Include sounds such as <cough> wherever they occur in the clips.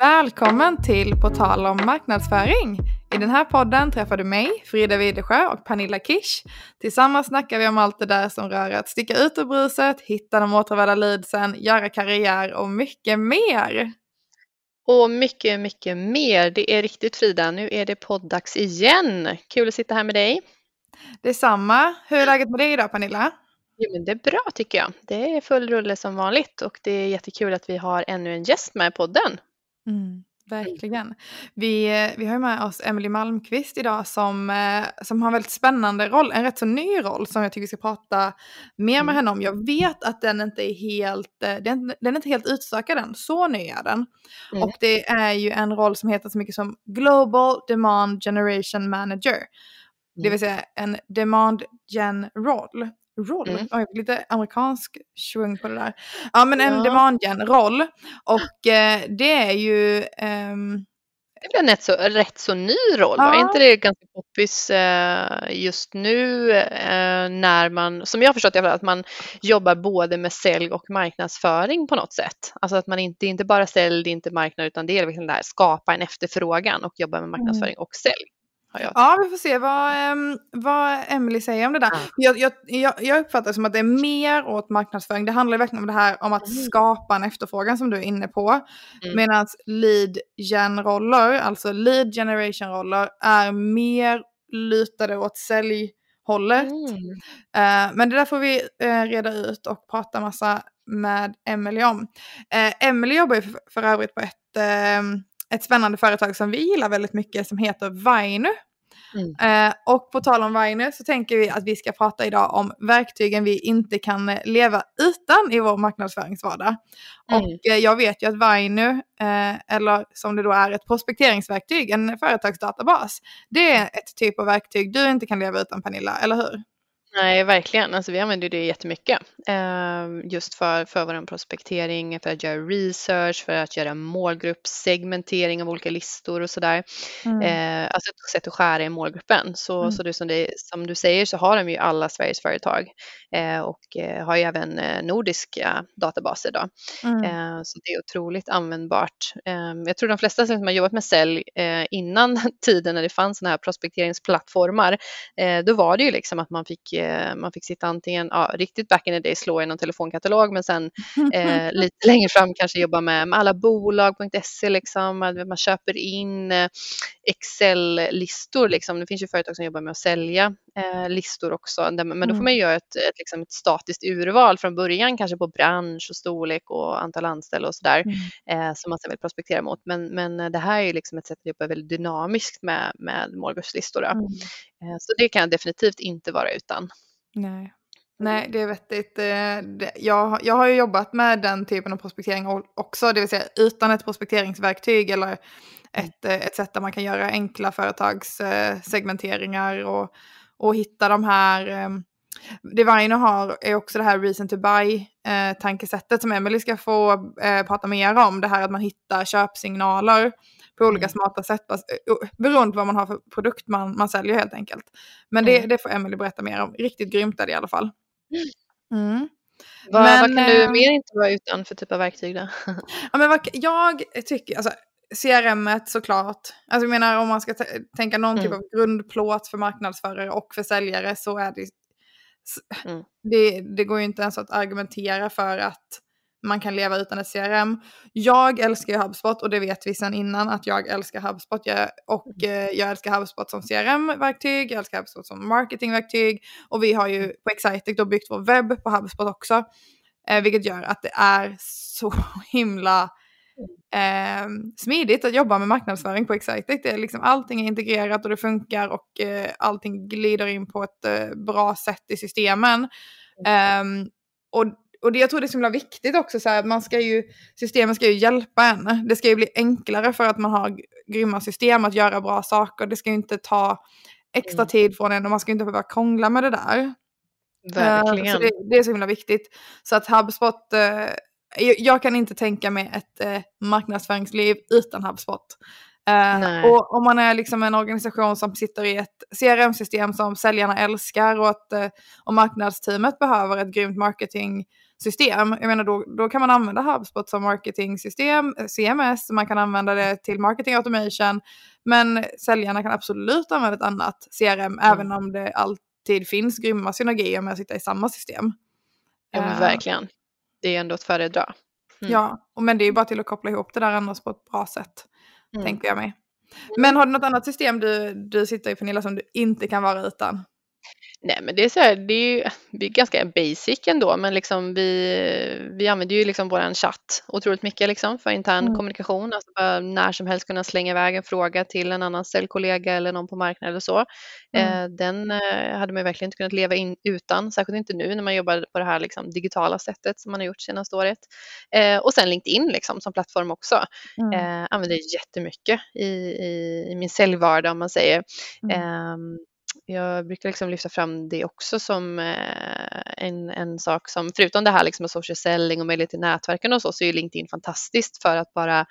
Välkommen till På tal om marknadsföring. I den här podden träffar du mig, Frida Widesjö och Pernilla Kish. Tillsammans snackar vi om allt det där som rör att sticka ut ur bruset, hitta de återvärda leadsen, göra karriär och mycket mer. Och mycket, mycket mer. Det är riktigt Frida, nu är det poddags igen. Kul att sitta här med dig. Detsamma. Hur är läget med dig idag Pernilla? Jo, men det är bra tycker jag. Det är full rulle som vanligt och det är jättekul att vi har ännu en gäst med i podden. Mm, verkligen. Vi, vi har med oss Emily Malmqvist idag som, eh, som har en väldigt spännande roll, en rätt så ny roll som jag tycker vi ska prata mer med mm. henne om. Jag vet att den inte är helt, eh, den, den är inte helt utstökad än, så ny är den. Mm. Och det är ju en roll som heter så mycket som Global Demand Generation Manager. Det mm. vill säga en demand gen-roll roll. Mm. Oj, lite amerikansk svung på det där. Ja men en ja. demandgen-roll. Och eh, det är ju... Ehm... Det är en rätt så, rätt så ny roll, ja. Är inte det ganska poppis eh, just nu eh, när man, som jag har förstått det, att man jobbar både med sälj och marknadsföring på något sätt. Alltså att man inte, inte bara sälj, det är inte marknad, utan det är liksom det här, skapa en efterfrågan och jobba med marknadsföring mm. och sälj. Ja, vi får se vad, um, vad Emily säger om det där. Jag, jag, jag, uppfattar det som att det är mer åt marknadsföring. Det handlar verkligen om det här om att mm. skapa en efterfrågan som du är inne på. Mm. Medan lead gen-roller, alltså lead generation-roller, är mer lutade åt säljhållet. Mm. Uh, men det där får vi uh, reda ut och prata massa med Emily om. Uh, Emily jobbar ju för, för övrigt på ett ehm, ett spännande företag som vi gillar väldigt mycket som heter Vainu. Mm. Eh, och på tal om Vainu så tänker vi att vi ska prata idag om verktygen vi inte kan leva utan i vår marknadsföringsvardag. Mm. Och eh, jag vet ju att Vainu, eh, eller som det då är ett prospekteringsverktyg, en företagsdatabas, det är ett typ av verktyg du inte kan leva utan Pernilla, eller hur? Nej, verkligen. Alltså, vi använder det jättemycket eh, just för, för vår prospektering, för att göra research, för att göra målgruppssegmentering av olika listor och sådär. Mm. Eh, alltså ett sätt att skära i målgruppen. Så, mm. så det, som, det, som du säger så har de ju alla Sveriges företag eh, och eh, har ju även eh, nordiska databaser. Då. Mm. Eh, så det är otroligt användbart. jag tror de flesta som har jobbat med sälj innan <laughs> tiden när det fanns sådana här prospekteringsplattformar, då var det ju liksom att man fick Eh, man fick sitta antingen, ja, riktigt back in the day, slå i någon telefonkatalog, men sen <laughs> eh, lite längre fram kanske jobba med, med alla bolag.se, liksom, man köper in eh, Excel-listor. Liksom. Det finns ju företag som jobbar med att sälja eh, listor också, men då får mm. man göra ett, ett, liksom ett statiskt urval från början, kanske på bransch och storlek och antal anställda och sådär, mm. eh, som man sen vill prospektera mot. Men, men det här är ju liksom ett sätt att jobba väldigt dynamiskt med, med målgruppslistor. Mm. Eh, så det kan jag definitivt inte vara utan. Nej. Nej, det är vettigt. Eh, jag, jag har ju jobbat med den typen av prospektering också, det vill säga utan ett prospekteringsverktyg eller ett, eh, ett sätt där man kan göra enkla företagssegmenteringar och, och hitta de här Divino har är också det här reason to buy-tankesättet som Emily ska få eh, prata mer om. Det här att man hittar köpsignaler på olika mm. smarta sätt eh, beroende på vad man har för produkt man, man säljer helt enkelt. Men det, mm. det får Emily berätta mer om. Riktigt grymt är det i alla fall. <gasps> Mm. Vad, men, vad kan du äh, mer inte vara utan för typ av verktyg då? <laughs> ja, men vad, jag tycker, alltså, CRM såklart. Alltså jag menar om man ska tänka någon typ mm. typ av grundplåt för marknadsförare och för säljare så är det, mm. det, det går ju inte ens att argumentera för att man kan leva utan ett CRM. Jag älskar ju HubSpot och det vet vi sedan innan att jag älskar HubSpot. Jag, och mm. eh, jag älskar HubSpot som CRM-verktyg, jag älskar HubSpot som marketingverktyg och vi har ju mm. på Excitec då byggt vår webb på HubSpot också. Eh, vilket gör att det är så <laughs> himla eh, smidigt att jobba med marknadsföring på Excitec. Det är liksom, allting är integrerat och det funkar och eh, allting glider in på ett eh, bra sätt i systemen. Um, och och det, jag tror det är så himla viktigt också, så här, man ska ju, systemen ska ju hjälpa en. Det ska ju bli enklare för att man har grymma system att göra bra saker. Det ska ju inte ta extra mm. tid från en och man ska inte behöva krångla med det där. Verkligen. Uh, det, det, är så himla viktigt. Så att HubSpot, uh, jag, jag, kan inte tänka mig ett uh, marknadsföringsliv utan HubSpot. Uh, och om man är liksom en organisation som sitter i ett CRM-system som säljarna älskar och att uh, och marknadsteamet behöver ett grymt marketing-system, jag menar då, då kan man använda HubSpot som marketing-system, CMS, man kan använda det till marketing automation, men säljarna kan absolut använda ett annat CRM, mm. även om det alltid finns grymma synergier med att sitta i samma system. Ja men verkligen. Det är ändå att föredra. Mm. Ja, men det är ju bara till att koppla ihop det där annars på ett bra sätt mm. tänker jag mig. Men har du något annat system du, du sitter i Pernilla som du inte kan vara utan? Nej men det är så här, det är ju det är ganska basic ändå men liksom vi, vi använder ju liksom våran chatt otroligt mycket liksom för intern mm. kommunikation. Alltså när som helst kunna slänga iväg en fråga till en annan säljkollega eller någon på marknaden eller så. Mm. Eh, den eh, hade man verkligen inte kunnat leva in utan, särskilt inte nu när man jobbar på det här liksom, digitala sättet som man har gjort senaste året. Eh, och sen LinkedIn liksom, som plattform också. Mm. Eh, använder jättemycket i, i, i min säljvardag om man säger. Mm. Jag brukar liksom lyfta fram det också som eh, en, en sak som, förutom det här liksom med social selling och möjlighet till nätverken och så, så är LinkedIn fantastiskt för att bara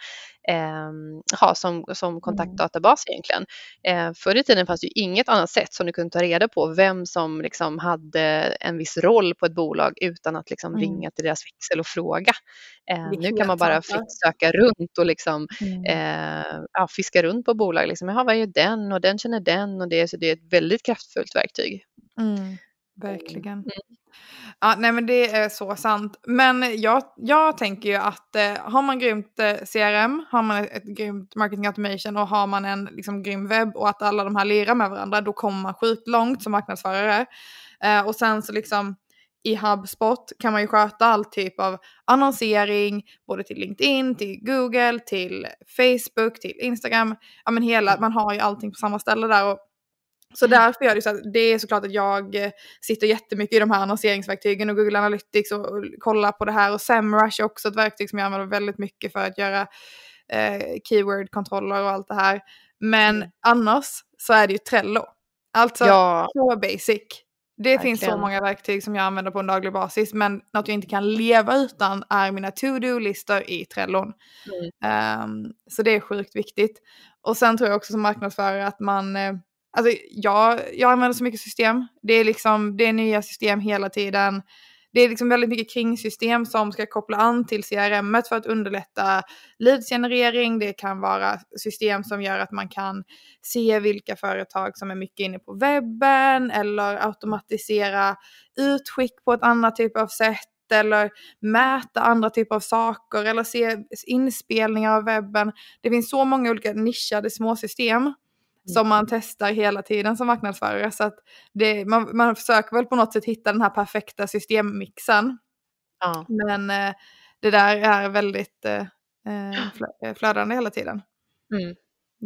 eh, ha som, som mm. kontaktdatabas egentligen. Eh, förr i tiden fanns det ju inget annat sätt som du kunde ta reda på vem som liksom hade en viss roll på ett bolag utan att liksom mm. ringa till deras växel och fråga. Eh, nu kan man bara fritt söka runt och liksom, mm. eh, ja, fiska runt på bolag. Liksom, Jaha, vad är den och den känner den och det, så det är ett väldigt kraftfullt verktyg. Mm. Verkligen. Mm. Ja, nej men det är så sant. Men jag, jag tänker ju att eh, har man grymt eh, CRM, har man ett, ett grymt marketing automation och har man en liksom, grym webb och att alla de här lirar med varandra, då kommer man sjukt långt som marknadsförare. Eh, och sen så liksom i HubSpot kan man ju sköta all typ av annonsering, både till LinkedIn, till Google, till Facebook, till Instagram. Ja men hela, man har ju allting på samma ställe där. Och så mm. därför gör det så att det är såklart att jag eh, sitter jättemycket i de här annonseringsverktygen och Google Analytics och, och kollar på det här. Och SEMrush är också ett verktyg som jag använder väldigt mycket för att göra eh, keyword-kontroller och allt det här. Men mm. annars så är det ju Trello. Alltså ja. så basic. Det Verkligen. finns så många verktyg som jag använder på en daglig basis men något jag inte kan leva utan är mina to-do-listor i Trellon. Mm. Um, så det är sjukt viktigt. Och sen tror jag också som marknadsförare att man eh, Alltså jag, jag använder så mycket system. Det är liksom, det är nya system hela tiden. Det är liksom väldigt mycket kringsystem som ska koppla an till CRM för att underlätta leadsgenerering. Det kan vara system som gör att man kan se vilka företag som är mycket inne på webben eller automatisera utskick på ett annat typ av sätt eller mäta andra typer av saker eller se inspelningar av webben. Det finns så många olika nischade småsystem som man testar hela tiden som marknadsförare. Så att det, man, man försöker väl på något sätt hitta den här perfekta systemmixen. Ja. Men eh, det där är väldigt eh, eh, eh flödande hela tiden. Mm.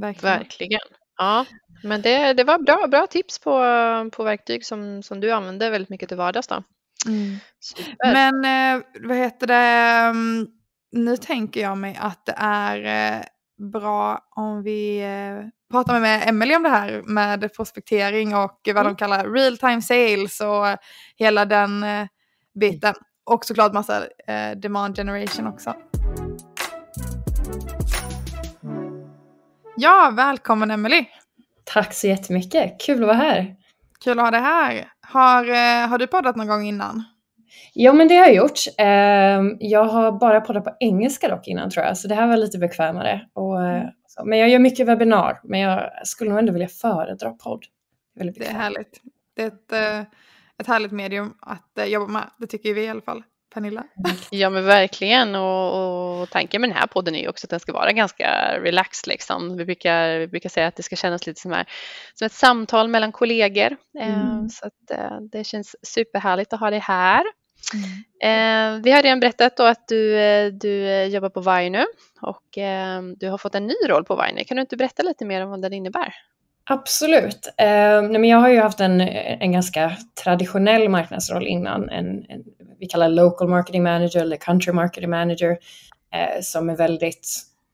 Verkligen. Verkligen. Ja, men det, det var bra, bra tips på, på verktyg som, som du använder väldigt mycket till vardags. Då. Mm. Men eh, vad heter det, mm, nu tänker jag mig att det är eh, bra om vi pratar med Emelie om det här med prospektering och vad mm. de kallar real time sales och hela den eh, biten. Och såklart massa eh, demand generation också. Ja, välkommen Emelie. Tack så jättemycket, kul att vara här. Kul att ha dig här. Har, eh, har du poddat någon gång innan? Ja, men det har jag gjort. Ehm, jag har bara poddat på engelska dock innan tror jag, så det här var lite bekvämare. Och, eh, mm. men jag gör mycket webbinar, men jag skulle nog ändå vilja föredra podd. Det är härligt. Det är ett, eh, ett härligt medium att eh, jobba med, det tycker vi i alla fall. Pernilla? <laughs> Ja men verkligen och, och, tanken med den här podden är ju också att den ska vara ganska relaxed liksom. Vi brukar, vi brukar säga att det ska kännas lite som, här, som ett samtal mellan kollegor. Mm. så att, det känns superhärligt att ha dig här. Mm. Eh, vi har redan berättat då att du, eh, du eh, jobbar på Varg nu och eh, du har fått en ny roll på Varg. Kan du inte berätta lite mer om vad den innebär? Absolut. Eh, nej, men jag har ju haft en, en ganska traditionell marknadsroll innan. En, en, vi kallar local marketing manager eller country marketing manager eh, som är väldigt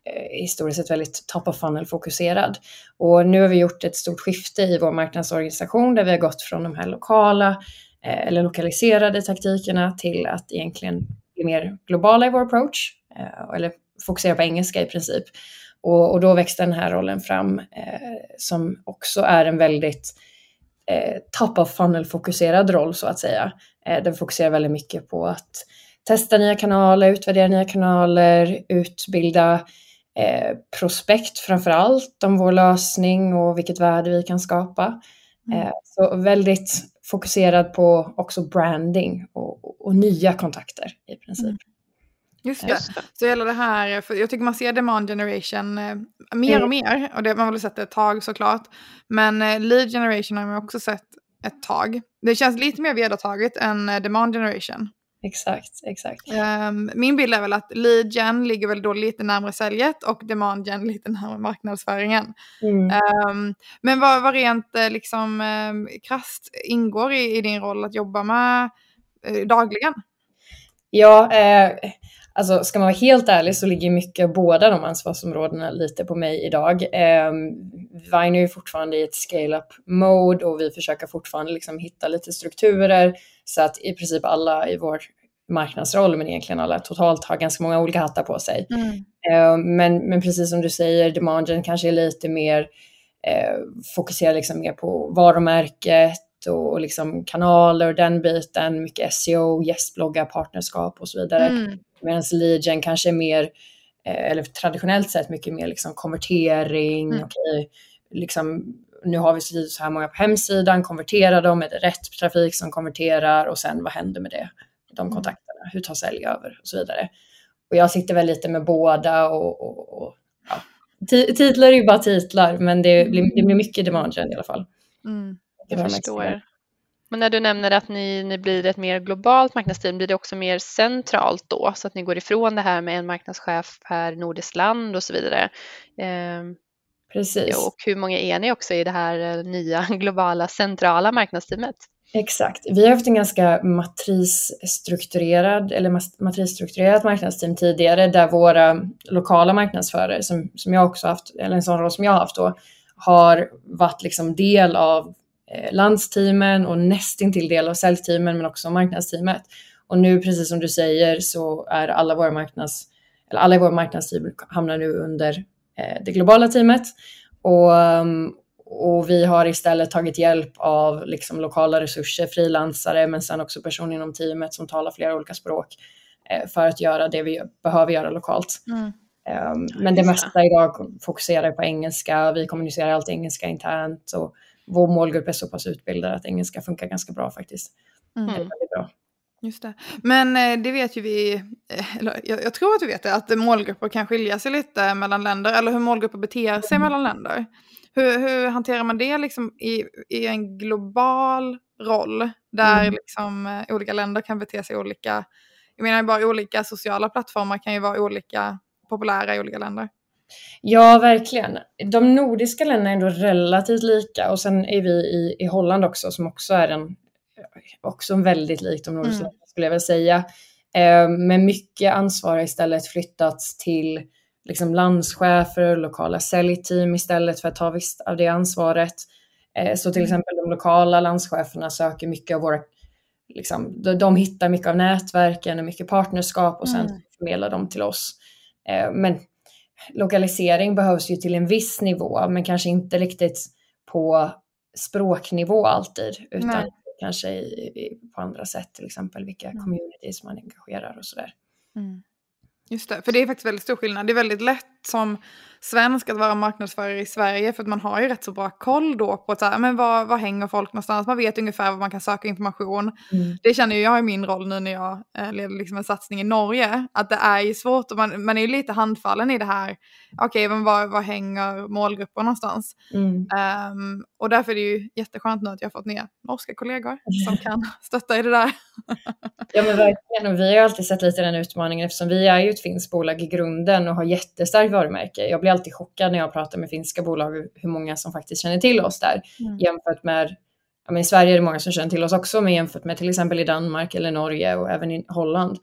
eh, historiskt sett väldigt top of funnel fokuserad. Och nu har vi gjort ett stort skifte i vår marknadsorganisation där vi har gått från de här lokala eller lokaliserade taktikerna till att egentligen bli mer globala i vår approach, eh, eller fokusera på engelska i princip. Och, och då växte den här rollen fram eh, som också är en väldigt eh, top of funnel-fokuserad roll så att säga. Eh, den fokuserar väldigt mycket på att testa nya kanaler, utvärdera nya kanaler, utbilda eh, prospekt framför allt om vår lösning och vilket värde vi kan skapa. Mm. Eh, så väldigt fokuserad på också branding och, och, och nya kontakter i princip. Mm. Just det. Så hela det här, för jag tycker man ser demand generation eh, mer mm. och mer. Och det, man har väl sett det ett tag såklart. Men eh, lead generation har man också sett ett tag. Det känns lite mer vedertaget än eh, demand generation. Exakt, exakt. Um, min bild är väl att lead gen ligger väl då lite närmare säljet och demand gen lite närmare marknadsföringen. Mm. Um, men vad, vad rent eh, liksom um, krasst ingår i, i, din roll att jobba med uh, dagligen? Ja, eh, Alltså ska man vara helt ärlig så ligger mycket av båda de ansvarsområdena lite på mig idag. Eh, Vine är ju fortfarande i ett scale-up mode och vi försöker fortfarande liksom hitta lite strukturer så att i princip alla i vår marknadsroll, men egentligen alla totalt har ganska många olika hattar på sig. Mm. Eh, men, men precis som du säger, demanden kanske är lite mer eh, fokuserad liksom mer på varumärket och liksom kanaler och den biten, mycket SEO, gästbloggar, partnerskap och så vidare. Mm. Medan leadgen kanske är mer, eh, eller traditionellt sett mycket mer liksom konvertering, mm. okay, liksom, nu har vi så här många på hemsidan, konverterar de, är det rätt trafik som konverterar och sen vad händer med det, de mm. kontakterna, hur tar sälj över och så vidare. Och jag sitter väl lite med båda och, och, och ja. Titlar är ju bara titlar, men det blir, det blir mycket demand i alla fall. Mm. Jag förstår. Men när du nämner att ni, ni blir ett mer globalt marknadsteam, blir det också mer centralt då? Så att ni går ifrån det här med en marknadschef per nordiskt land och så vidare. Eh, Precis. Och hur många är ni också i det här eh, nya <laughs> globala centrala marknadsteamet? Exakt. Vi har haft en ganska matrisstrukturerad eller matrisstrukturerat marknadsteam tidigare där våra lokala marknadsförare som, som jag också haft, eller en sån roll som jag har haft då, har varit liksom del av landsteamen och nästintill del av säljteamen men också marknadsteamet. Och nu, precis som du säger, så är alla våra marknads, eller alla våra marknadsteam hamnar nu under eh, det globala teamet. Och, um, och vi har istället tagit hjälp av liksom lokala resurser, frilansare, men sen också personer inom teamet som talar flera olika språk eh, för att göra det vi behöver göra lokalt. Mm. Um, men det mesta idag fokuserar på engelska, vi kommunicerar alltid engelska internt och vår målgrupp är så pass utbildad att engelska funkar ganska bra faktiskt. Mm. Det är väldigt bra. Just det. Men eh, det vet ju vi, eh, eller jag, jag, tror att vi vet det, att målgrupper kan skilja sig lite mellan länder, eller hur målgrupper beter sig mm. mellan länder. Hur, hur, hanterar man det liksom i, i en global roll, där mm. liksom, eh, olika länder kan bete sig olika? Jag menar bara olika sociala plattformar kan ju vara olika populära i olika länder. Ja, verkligen. De nordiska länderna är ändå relativt lika och sen är vi i, i Holland också som också är en, också väldigt likt de nordiska mm. länderna skulle jag vilja säga. Eh, men mycket ansvar har istället flyttats till liksom landschefer och lokala säljteam istället för att ta visst av det ansvaret. Eh, så till mm. exempel de lokala landscheferna söker mycket av våra, liksom, de, de hittar mycket av nätverken och mycket partnerskap och sen mm. förmedlar de till oss. Eh, men lokalisering behövs ju till en viss nivå, men kanske inte riktigt på språknivå alltid, utan Nej. kanske i, i, på andra sätt, till exempel vilka mm. communities man engagerar och sådär. Mm. Just det, för det är faktiskt väldigt stor skillnad. Det är väldigt lätt som svensk att vara marknadsförare i Sverige för att man har ju rätt så bra koll då på så här, men var, var hänger folk någonstans, man vet ungefär var man kan söka information. Mm. Det känner ju jag i min roll nu när jag eh, leder liksom en satsning i Norge, att det är ju svårt och man, man är ju lite handfallen i det här, okej okay, men var, var hänger målgruppen någonstans? Mm. Um, och därför är det ju jätteskönt nu att jag har fått nya norska kollegor <laughs> som kan stötta i det där. ja men verkligen, och vi har alltid sett lite den utmaningen eftersom vi är ju ett finskt bolag i grunden och har varumärke. Jag blir alltid chockad när jag pratar med finska bolag hur många som faktiskt känner till oss där mm. jämfört med I Sverige är det många som känner till oss också, men jämfört med till exempel i Danmark eller Norge och även i Holland.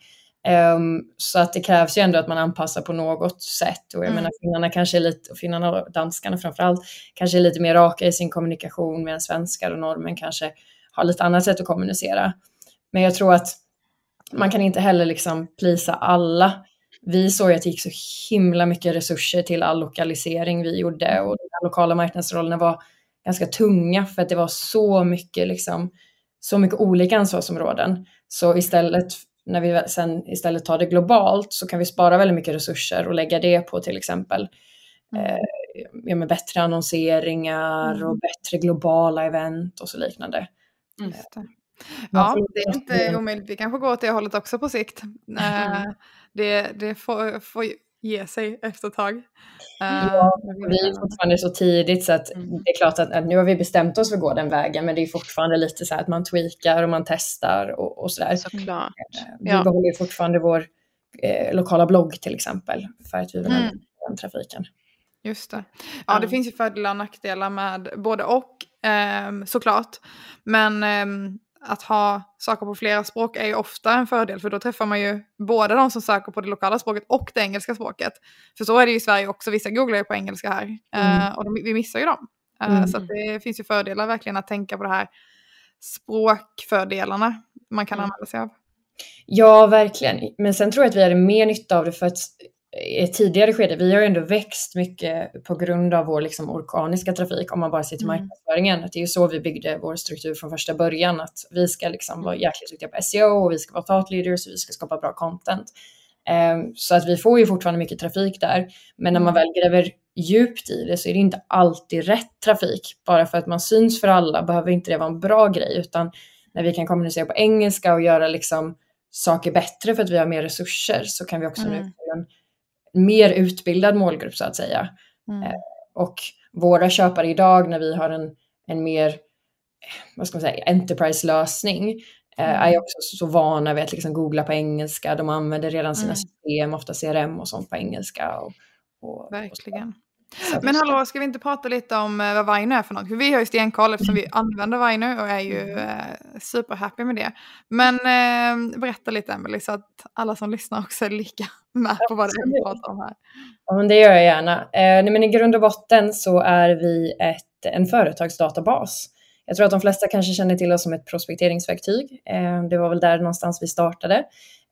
Um, så att det krävs ju ändå att man anpassar på något sätt. Och jag mm. menar finnarna kanske är lite, och finnarna och danskarna framförallt, kanske är lite mer raka i sin kommunikation medan svenskar och norrmän kanske har lite annat sätt att kommunicera. Men jag tror att man kan inte heller liksom plisa alla vi såg att det gick så himla mycket resurser till all lokalisering vi gjorde och de lokala marknadsrollerna var ganska tunga för att det var så mycket, liksom, så mycket olika ansvarsområden. Så istället, när vi sen istället tar det globalt så kan vi spara väldigt mycket resurser och lägga det på till exempel mm. eh, ja, med bättre annonseringar mm. och bättre globala event och så liknande. Ja, det är inte omöjligt. Vi kanske går åt det hållet också på sikt. Mm. <laughs> Det, det får, får ge sig efter ett tag. Ja, vi är fortfarande så tidigt så att mm. det är klart att, nu har vi bestämt oss för att gå den vägen men det är fortfarande lite så att man tweakar och man testar och, och sådär. Såklart. Vi ja. behåller fortfarande vår eh, lokala blogg till exempel för att vi vill ha mm. den trafiken. Just det. Ja, mm. det finns ju fördelar och nackdelar med både och eh, såklart. Men eh, att ha saker på flera språk är ju ofta en fördel för då träffar man ju både de som söker på det lokala språket och det engelska språket. För så är det ju i Sverige också, vissa googlar ju på engelska här mm. uh, och de, vi missar ju dem. Uh, mm. Så det finns ju fördelar verkligen att tänka på det här språkfördelarna man kan mm. använda sig av. Ja, verkligen. Men sen tror jag att vi hade mer nytta av det för att i ett tidigare skede, vi har ju ändå växt mycket på grund av vår liksom organiska trafik om man bara ser till mm. marknadsföringen. Det är ju så vi byggde vår struktur från första början, att vi ska liksom vara jäkligt duktiga på SEO och vi ska vara thought leaders och vi ska skapa bra content. Um, så att vi får ju fortfarande mycket trafik där, men när man mm. väl gräver djupt i det så är det inte alltid rätt trafik. Bara för att man syns för alla behöver inte det vara en bra grej, utan när vi kan kommunicera på engelska och göra liksom saker bättre för att vi har mer resurser så kan vi också mm. nu mer utbildad målgrupp så att säga. Mm. Eh, och våra köpare idag när vi har en, en mer vad ska man säga, enterprise-lösning eh, mm. är också så vana vid att liksom googla på engelska. De använder redan sina mm. system, ofta CRM och sånt på engelska. Och, och, Verkligen. Och men hallå, ska vi inte prata lite om eh, vad Vine är för något? För vi har ju stenkoll eftersom vi använder Vine och är ju mm. eh, superhappy med det. Men eh, berätta lite Emelie så att alla som lyssnar också är lika <laughs> med på vad det är vi pratar om här. Ja, men det gör jag gärna. Eh, men i grund och botten så är vi ett, en företagsdatabas. Jag tror att de flesta kanske känner till oss som ett prospekteringsverktyg. Eh, det var väl där någonstans vi startade.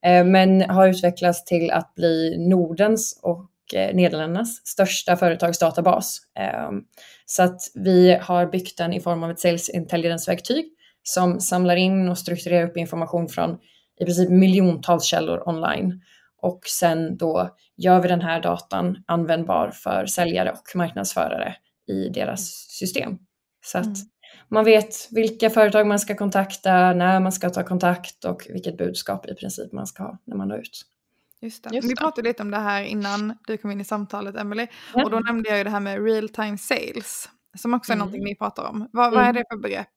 Eh, men har utvecklats till att bli Nordens och Nederländernas största företagsdatabas. Ehm, så att vi har byggt den i form av ett Sales Intelligence-verktyg som samlar in och strukturerar upp information från i princip miljontals källor online. Och sen då gör vi den här datan användbar för säljare och marknadsförare i deras system. Så att mm. man vet vilka företag man ska kontakta, när man ska ta kontakt och vilket budskap i princip man ska ha när man når ut. Just det. Just Vi pratade lite om det här innan du kom in i samtalet Emelie. Ja. Och då nämnde jag ju det här med real time sales. Som också är mm. någonting ni pratar om. Vad, vad är mm. det för begrepp?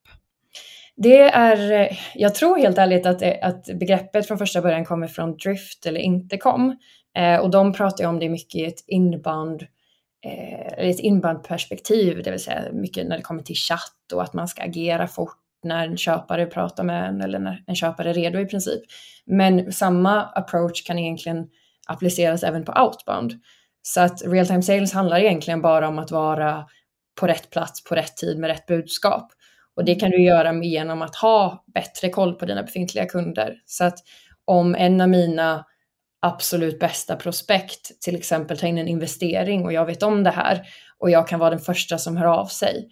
Det är, jag tror helt ärligt att, det, att begreppet från första början kommer från Drift eller Intercom. Eh, och de pratar ju om det mycket i ett inbound, eh, ett inbound perspektiv, det vill säga mycket när det kommer till chatt och att man ska agera fort när en köpare pratar med en eller när en köpare är redo i princip. Men samma approach kan egentligen appliceras även på outbound. Så att real time sales handlar egentligen bara om att vara på rätt plats på rätt tid med rätt budskap. Och det kan du göra genom att ha bättre koll på dina befintliga kunder. Så att om en av mina absolut bästa prospekt till exempel tar in en investering och jag vet om det här och jag kan vara den första som hör av sig,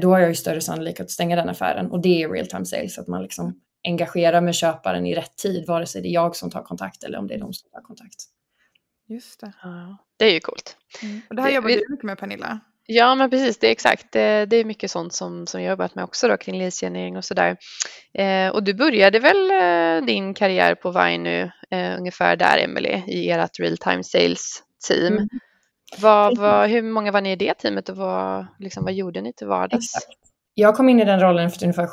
då har jag ju större sannolikhet att stänga den affären och det är real time sales, att man liksom engagerar med köparen i rätt tid, vare sig det är jag som tar kontakt eller om det är de som tar kontakt. Just det. Ja, det är ju coolt. Mm. Och det här jobbar du mycket med Pernilla? Ja, men precis, det är exakt. Det, det är mycket sånt som, som jag jobbat med också då, kring leadsgenerering och sådär. Eh, och du började väl eh, din karriär på Vine nu, eh, ungefär där, Emelie, i ert real time sales team. Mm. Vad, vad, hur många var ni i det teamet och vad, liksom, vad gjorde ni till vardags? Exakt. Jag kom in i den rollen efter ungefär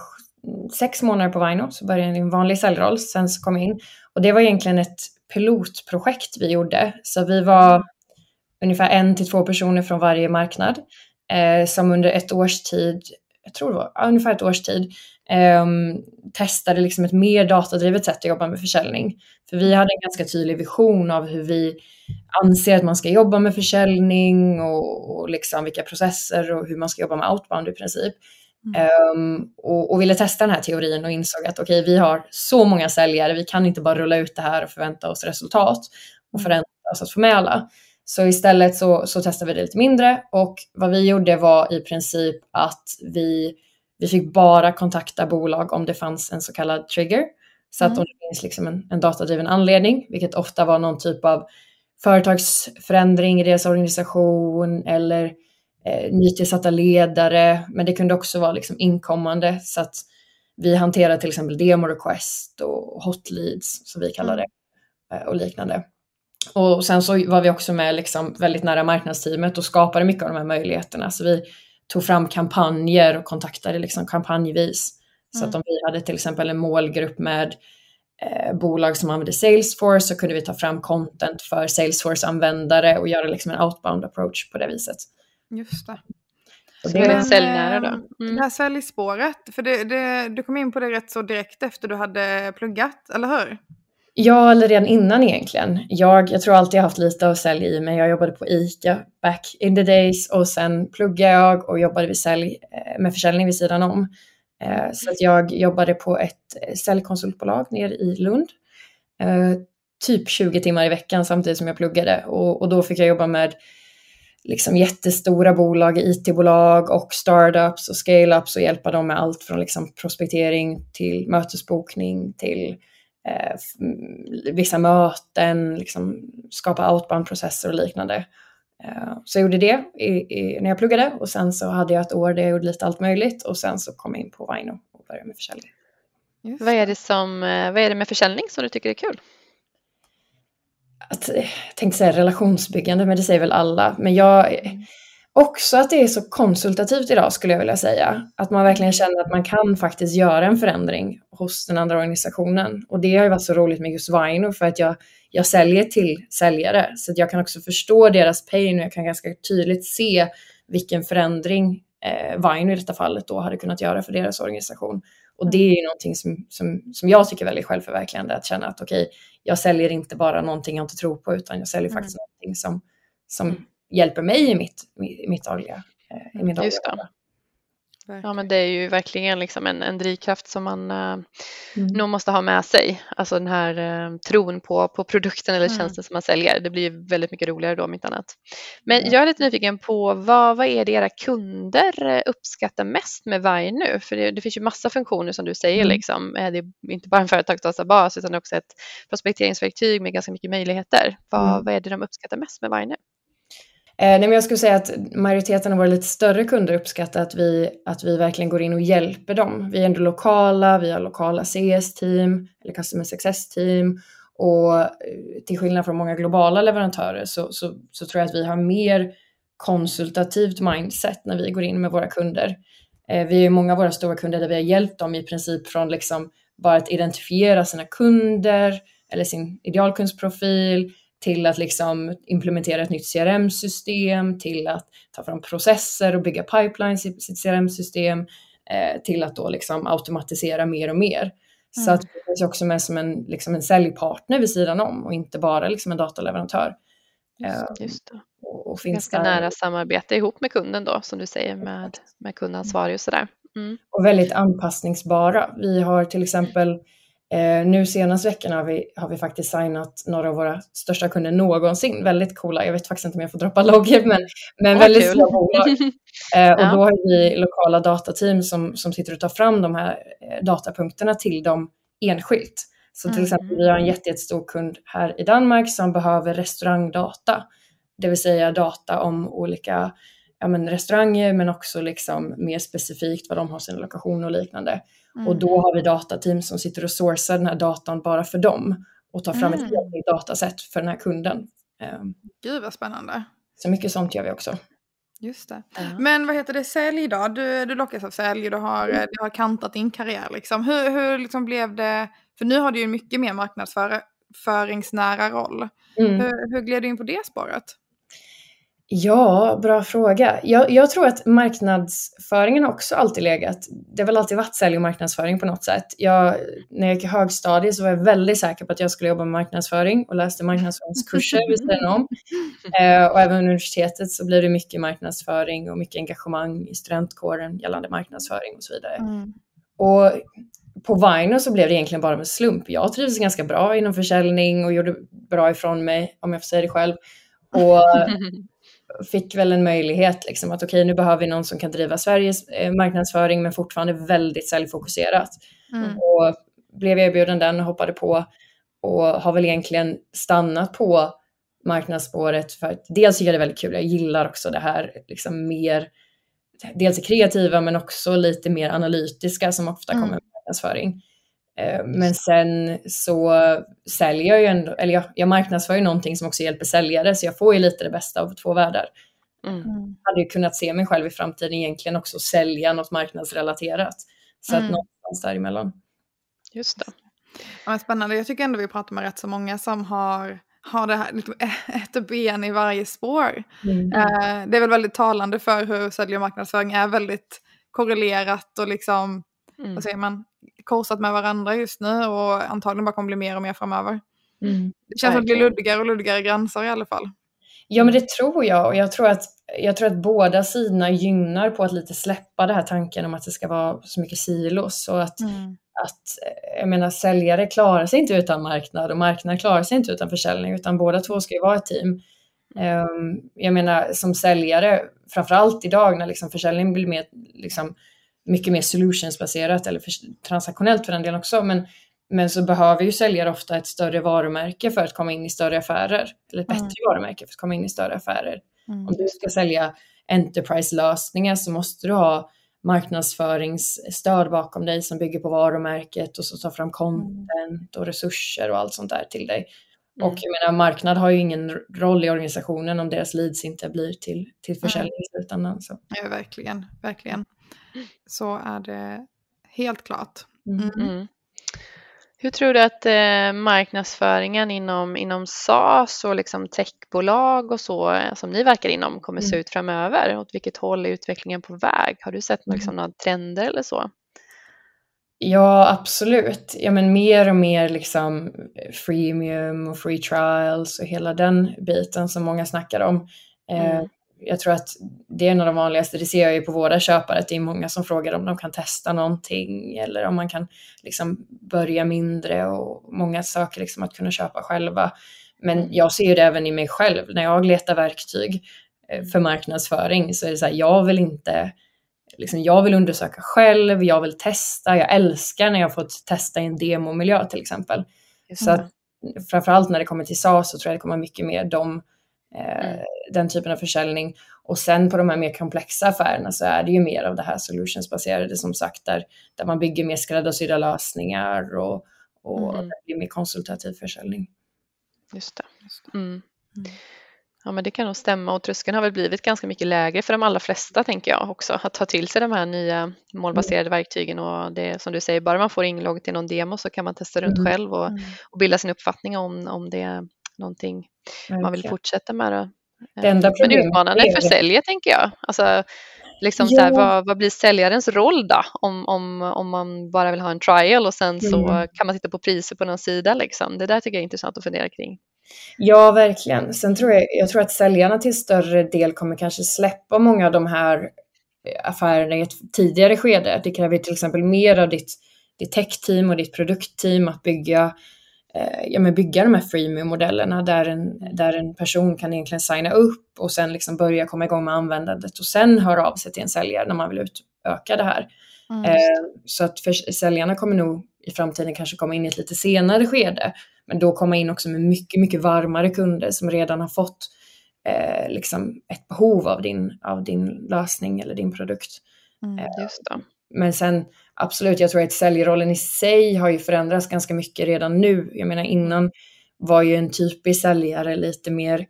sex månader på Vino, så började jag i en vanlig säljroll, sen så kom jag in. Och det var egentligen ett pilotprojekt vi gjorde. Så vi var ungefär en till två personer från varje marknad eh, som under ett års tid, jag tror det var ungefär ett års tid, eh, testade liksom ett mer datadrivet sätt att jobba med försäljning. För vi hade en ganska tydlig vision av hur vi anser att man ska jobba med försäljning och, och liksom vilka processer och hur man ska jobba med outbound i princip. Mm. Um, och, och, ville testa den här teorin och insåg att okej, okay, vi har så många säljare, vi kan inte bara rulla ut det här och förvänta oss resultat och mm. förvänta lösa att få med alla. Så istället så, så testade vi det lite mindre och vad vi gjorde var i princip att vi, vi fick bara kontakta bolag om det fanns en så kallad trigger. Så mm. att om det finns liksom en, en datadriven anledning, vilket ofta var någon typ av företagsförändring i deras organisation eller eh, nytillsatta ledare, men det kunde också vara liksom inkommande så att vi hanterar till exempel demo request och hot leads som vi kallar mm. det eh, och liknande. Och sen så var vi också med liksom väldigt nära marknadsteamet och skapade mycket av de här möjligheterna. Så vi tog fram kampanjer och kontaktade liksom kampanjvis. Så att mm. om vi hade till exempel en målgrupp med eh, bolag som använder Salesforce så kunde vi ta fram content för Salesforce-användare och göra liksom en outbound approach på det viset. Just det. Så det är säljnära då. Eh, mm. Det här säljspåret, för det, det, du kom in på det rätt så direkt efter du hade pluggat, eller hur? Ja, eller redan innan egentligen. Jag, jag tror alltid jag haft lite av sälj i mig. Jag jobbade på ICA back in the days och sen pluggade jag och jobbade vid sälj, eh, med försäljning vid sidan om. Eh, så att jag jobbade på ett eh, säljkonsultbolag nere i Lund. Typ 20 timmar i veckan samtidigt som jag pluggade och, och då fick jag jobba med liksom jättestora bolag, IT-bolag och startups och scale-ups och hjälpa dem med allt från liksom prospektering till mötesbokning till eh, vissa möten, liksom skapa outbound-processer och liknande. Eh, så jag gjorde det i, i, när jag pluggade och sen så hade jag ett år där jag gjorde lite allt möjligt och sen så kom jag in på Vino och började med försäljning. Vad är, det som, eh, vad är det med försäljning som du tycker är kul? att, jag tänkte säga relationsbyggande, men det säger väl alla. Men jag, också att det är så konsultativt idag skulle jag vilja säga. Att man verkligen känner att man kan faktiskt göra en förändring hos den andra organisationen. Och det har ju varit så roligt med just Vino för att jag, jag säljer till säljare. Så att jag kan också förstå deras pain och jag kan ganska tydligt se vilken förändring eh, Vino i detta fallet då hade kunnat göra för deras organisation. Och det är ju någonting som, som, som jag tycker är väldigt självförverkligande, att känna att okej, okay, jag säljer inte bara någonting jag inte tror på, utan jag säljer mm. faktiskt någonting som, som mm. Hjälper mig i mitt, mitt dagliga, eh, i min dagliga Ja men det är ju verkligen liksom en, en drivkraft som man uh, mm. nog måste ha med sig. Alltså den här uh, tron på, på produkten eller mm. tjänsten som man säljer. Det blir väldigt mycket roligare då om inte annat. Men mm. jag är lite nyfiken på vad, vad är det era kunder eh, uppskattar mest med Vine nu? För det, det finns ju massa funktioner som du säger mm. liksom. Det är inte bara en företagsdatabas utan också ett prospekteringsverktyg med ganska mycket möjligheter. Vad, mm. vad är det de uppskattar mest med Vine nu? Eh, nej, men jag skulle säga att majoriteten av våra lite större kunder uppskattar att vi, att vi verkligen går in och hjälper dem. Vi är ändå lokala, vi har lokala CS-team eller Customer Success-team och eh, till skillnad från många globala leverantörer så, så, så, tror jag att vi har mer konsultativt mindset när vi går in med våra kunder. Eh, vi är många av våra stora kunder där vi har hjälpt dem i princip från liksom bara att identifiera sina kunder eller sin idealkundsprofil till att liksom implementera ett nytt CRM-system, till att ta fram processer och bygga pipelines i sitt CRM-system, eh, till att då liksom automatisera mer och mer. Mm. Så att det finns också med som en, liksom en säljpartner vid sidan om och inte bara liksom en dataleverantör. Just, eh, just det. Och, och Ganska där... nära samarbete ihop med kunden då, som du säger, med, med kundansvarig och sådär. Mm. Och väldigt anpassningsbara. Vi har till exempel Eh, nu senaste veckan har vi, har vi faktiskt signat några av våra största kunder någonsin. Väldigt coola. Jag vet faktiskt inte om jag får droppa loggor, men, men ja, väldigt stora bolag. <laughs> Eh, och ja. då har vi lokala datateam som, som sitter och tar fram de här eh, datapunkterna till dem enskilt. Så till mm. exempel, vi har en jättestor kund här i Danmark som behöver restaurangdata, det vill säga data om olika ja, men restauranger men också liksom mer specifikt vad de har sina lokationer och liknande. Mm. Och då har vi datateam som sitter och sourcar den här datan bara för dem och tar fram mm. ett helt nytt dataset för den här kunden. Ehm, Gud vad spännande. Så mycket sånt gör vi också. Just det. Mm. Men vad heter det, sälj då? Du, du lockas av sälj, du har, mm. du har kantat din karriär liksom. Hur, hur liksom blev det, för nu har du ju mycket mer marknadsföringsnära roll. Mm. Hur, hur gled du in på det spåret? Ja, bra fråga. Jag, jag, tror att marknadsföringen också alltid legat. Det har väl alltid varit sälj och marknadsföring på något sätt. Jag, när jag gick i högstadiet så var jag väldigt säker på att jag skulle jobba med marknadsföring och läste marknadsföringskurser vid sidan om. <laughs> Eh, och även universitetet så blir det mycket marknadsföring och mycket engagemang i studentkåren gällande marknadsföring och så vidare. Mm. Och på Viner så blev det egentligen bara en slump. Jag trivs ganska bra inom försäljning och gjorde bra ifrån mig, om jag får säga det själv. Och <laughs> fick väl en möjlighet liksom att okej, okay, nu behöver vi någon som kan driva Sveriges eh, marknadsföring men fortfarande väldigt säljfokuserat. Mm. Och blev erbjuden den och hoppade på och har väl egentligen stannat på marknadsspåret för att dels tycker jag det är väldigt kul, jag gillar också det här liksom mer, dels det kreativa men också lite mer analytiska som ofta mm. kommer med marknadsföring. Eh, men sen så säljer jag ju ändå, eller jag, jag marknadsför ju någonting som också hjälper säljare så jag får ju lite det bästa av två världar. Mm. Jag hade ju kunnat se mig själv i framtiden egentligen också sälja något marknadsrelaterat. Så mm. att någonstans däremellan. Just det. Ja, spännande, jag tycker ändå vi pratar med rätt så många som har har det här liksom, <laughs> ett ben i varje spår. Mm. Eh, det är väl väldigt talande för hur sälj och marknadsföring är väldigt korrelerat och liksom, mm. vad säger man, korsat med varandra just nu och antagligen bara kommer bli mer och mer framöver. Mm. Det känns som att det blir luddigare och luddigare gränser i alla fall. Ja men det tror jag och jag tror att, jag tror att båda sidorna gynnar på att lite släppa den här tanken om att det ska vara så mycket silos och att, mm. att jag menar säljare klarar sig inte utan marknad och marknad klarar sig inte utan försäljning utan båda två ska ju vara ett team. Um, jag menar som säljare, framförallt idag när liksom försäljning blir mer liksom, mycket mer solutionsbaserat eller för, transaktionellt för den delen också. Men, men så behöver ju säljare ofta ett större varumärke för att komma in i större affärer. Eller ett bättre mm. varumärke för att komma in i större affärer. Mm. Om du ska sälja Enterprise-lösningar så måste du ha marknadsföringsstöd bakom dig som bygger på varumärket och så tar fram content och resurser och allt sånt där till dig. Mm. Och jag menar, marknad har ju ingen roll i organisationen om deras leads inte blir till, till försäljning i slutändan. Så. Ja, verkligen, verkligen. Så är det helt klart. Mm. Mm. Hur tror du att eh, marknadsföringen inom, inom SaaS och liksom techbolag och så eh, som ni verkar inom kommer se mm. ut framöver? Åt vilket håll är utvecklingen på väg? Har du sett liksom, några trender eller så? Ja, absolut. Ja, men mer och mer liksom freemium och free trials och hela den biten som många snackar om. Eh, mm jag tror att det är en av de vanligaste, det ser jag ju på våra köpare, att det är många som frågar om de kan testa någonting eller om man kan liksom börja mindre och många söker liksom att kunna köpa själva. Men jag ser det även i mig själv, när jag letar verktyg eh, för marknadsföring så är det så här, jag vill inte, liksom, jag vill undersöka själv, jag vill testa, jag älskar när jag får testa i en demomiljö till exempel. Mm. Så att, framförallt när det kommer till SAS så tror jag det kommer mycket mer de Eh, mm. den typen av försäljning. Och sen på de här mer komplexa affärerna så är det ju mer av det här solutionsbaserade som sagt där, där man bygger mer skräddarsydda lösningar och, och mm. det blir mer konsultativ försäljning. Just det. Mm. mm. Ja men det kan nog stämma och tröskeln har väl blivit ganska mycket lägre för de allra flesta tänker jag också att ta till sig de här nya målbaserade verktygen och det som du säger bara man får inlogg till någon demo så kan man testa runt mm. själv och, mm. och bilda sin uppfattning om, om det är någonting Verkligen. man vill fortsätta med. Det. Det enda eh, Men utmanande är för säljet tänker jag. Alltså, liksom ja. så här, vad, vad, blir säljarens roll då? Om, om, om man bara vill ha en trial och sen så mm. kan man titta på priser på någon sida. Liksom. Det där tycker jag är intressant att fundera kring. Ja, verkligen. Sen tror jag, jag tror att säljarna till större del kommer kanske släppa många av de här affärerna i ett tidigare skede. Det kräver till exempel mer av ditt, ditt tech-team och ditt produktteam att bygga eh, ja, men bygga de här freemium-modellerna där en, där en person kan egentligen signa upp och sen liksom börja komma igång med användandet och sen höra av sig till en säljare när man vill utöka det här. Mm. Eh, så att för, säljarna kommer nog i framtiden kanske komma in i ett lite senare skede, men då komma in också med mycket, mycket varmare kunder som redan har fått eh, liksom ett behov av din, av din lösning eller din produkt. Mm, just det. Men sen absolut, jag tror att säljrollen i sig har ju förändrats ganska mycket redan nu. Jag menar innan var ju en typisk säljare lite mer,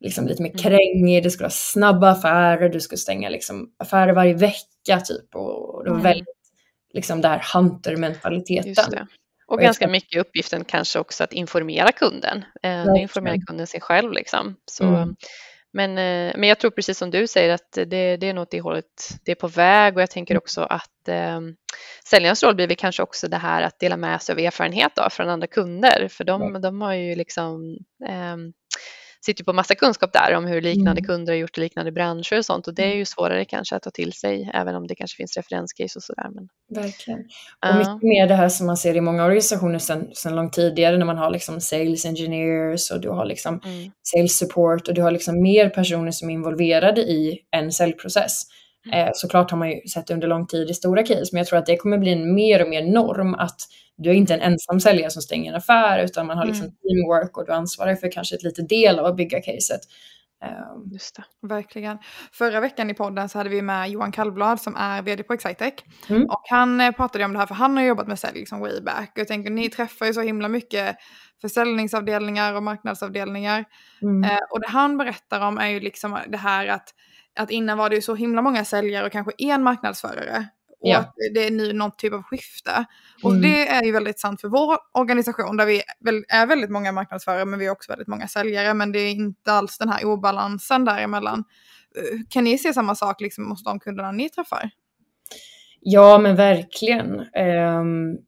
liksom lite mer mm. krängig, det skulle vara snabba affärer, du skulle stänga liksom affärer varje vecka typ och det var mm. väldigt liksom där hunter-mentaliteten. Och ganska mycket uppgiften kanske också att informera kunden. Eh, informera kunden sig själv liksom. Så, mm. Men, eh, men jag tror precis som du säger att det, det är nog åt det hållet det är på väg. Och jag tänker också att eh, säljarens roll blir väl kanske också det här att dela med sig av erfarenhet då, från andra kunder. För de, de har ju liksom eh, sitter på massa kunskap där om hur liknande mm. kunder har gjort i liknande branscher och sånt och det är ju svårare kanske att ta till sig även om det kanske finns referenscase och sådär. Men... Verkligen. Och mycket mer det här som man ser i många organisationer sedan, sedan långt tidigare när man har liksom sales engineers och du har liksom mm. sales support och du har liksom mer personer som är involverade i en säljprocess. Mm. Eh, såklart har man ju sett det under lång tid i stora case, men jag tror att det kommer bli en mer och mer norm att du är inte en ensam säljare som stänger en affär, utan man har liksom mm. teamwork och du ansvarar för kanske ett litet del av att bygga caset. Um, Just det. Verkligen. Förra veckan i podden så hade vi med Johan Kallblad som är vd på Excitec. Mm. Och han eh, pratade om det här för han har jobbat med sälj liksom way back. Och jag tänker ni träffar ju så himla mycket försäljningsavdelningar och marknadsavdelningar. Mm. Eh, och det han berättar om är ju liksom det här att att innan var det ju så himla många säljare och kanske en marknadsförare. Och ja. att det är nu någon typ av skifte. Och mm. det är ju väldigt sant för vår organisation där vi är väldigt många marknadsförare men vi är också väldigt många säljare. Men det är inte alls den här obalansen däremellan. Eh, kan ni se samma sak liksom hos de kunderna ni träffar? Ja men verkligen. Um,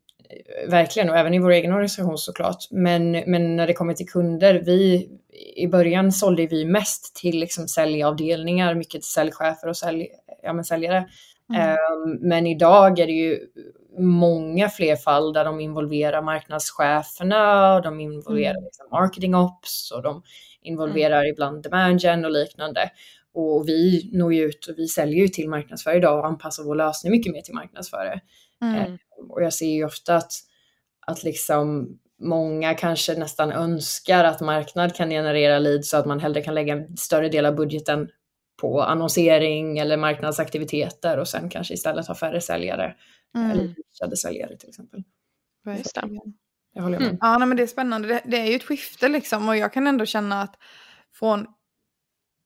verkligen och även i vår egen organisation såklart. Men, men när det kommer till kunder, vi i början sålde vi mest till liksom säljavdelningar, mycket till säljchefer och sälj, ja, men säljare. Mm. Um, men idag är det ju många fler fall där de involverar marknadscheferna, och de involverar mm. liksom marketing ops och de involverar mm. ibland demand gen och liknande. Och vi når ju ut och vi säljer ju till marknadsförare idag och anpassar vår lösning mycket mer till marknadsförare. Mm. Um, och jag ser ju ofta att, att liksom många kanske nästan önskar att marknad kan generera leads så att man hellre kan lägga en större del av budgeten på annonsering eller marknadsaktiviteter och sen kanske istället ha färre säljare mm. eller nischade säljare till exempel. Just det. Jag håller med. Mm. Ja, nej, men det är spännande. Det, det, är ju ett skifte liksom och jag kan ändå känna att från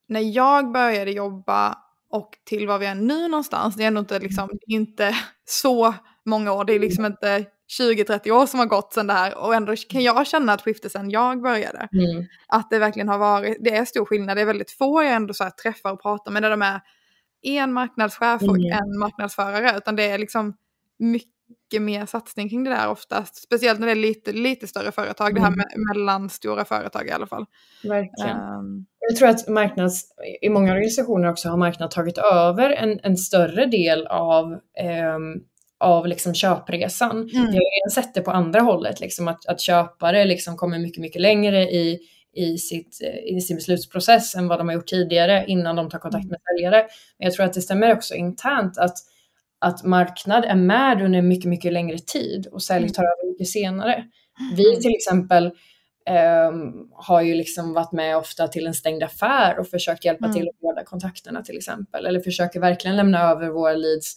när jag började jobba och till var vi är nu någonstans, det är ändå inte, liksom, inte så många år, det är liksom inte 20-30 år som har gått sedan det här och ändå kan jag känna ett skifte sedan jag började. Mm. Att det verkligen har varit, det är stor skillnad, det är väldigt få jag ändå så här träffar och pratar med där de är en marknadschef och mm. en marknadsförare utan det är liksom mycket mer satsning kring det där oftast. Speciellt när det är lite, lite större företag, mm. det här mm. med mellanstora företag i alla fall. Verkligen. Um, jag tror att marknads, i många organisationer också har marknad tagit över en, en större del av um, av liksom köpresan. Mm. Vi har redan sett det på andra hållet, liksom att, att köpare liksom kommer mycket, mycket längre i, i, sitt, i sin beslutsprocess än vad de har gjort tidigare innan de tar kontakt med säljare. Men jag tror att det stämmer också internt att, att marknad är med under mycket, mycket längre tid och sälj mm. tar över mycket senare. Vi mm. till exempel Um, har ju liksom varit med ofta till en stängd affär och försökt hjälpa mm. till att vårda kontakterna till exempel. Eller försöker verkligen lämna över våra leads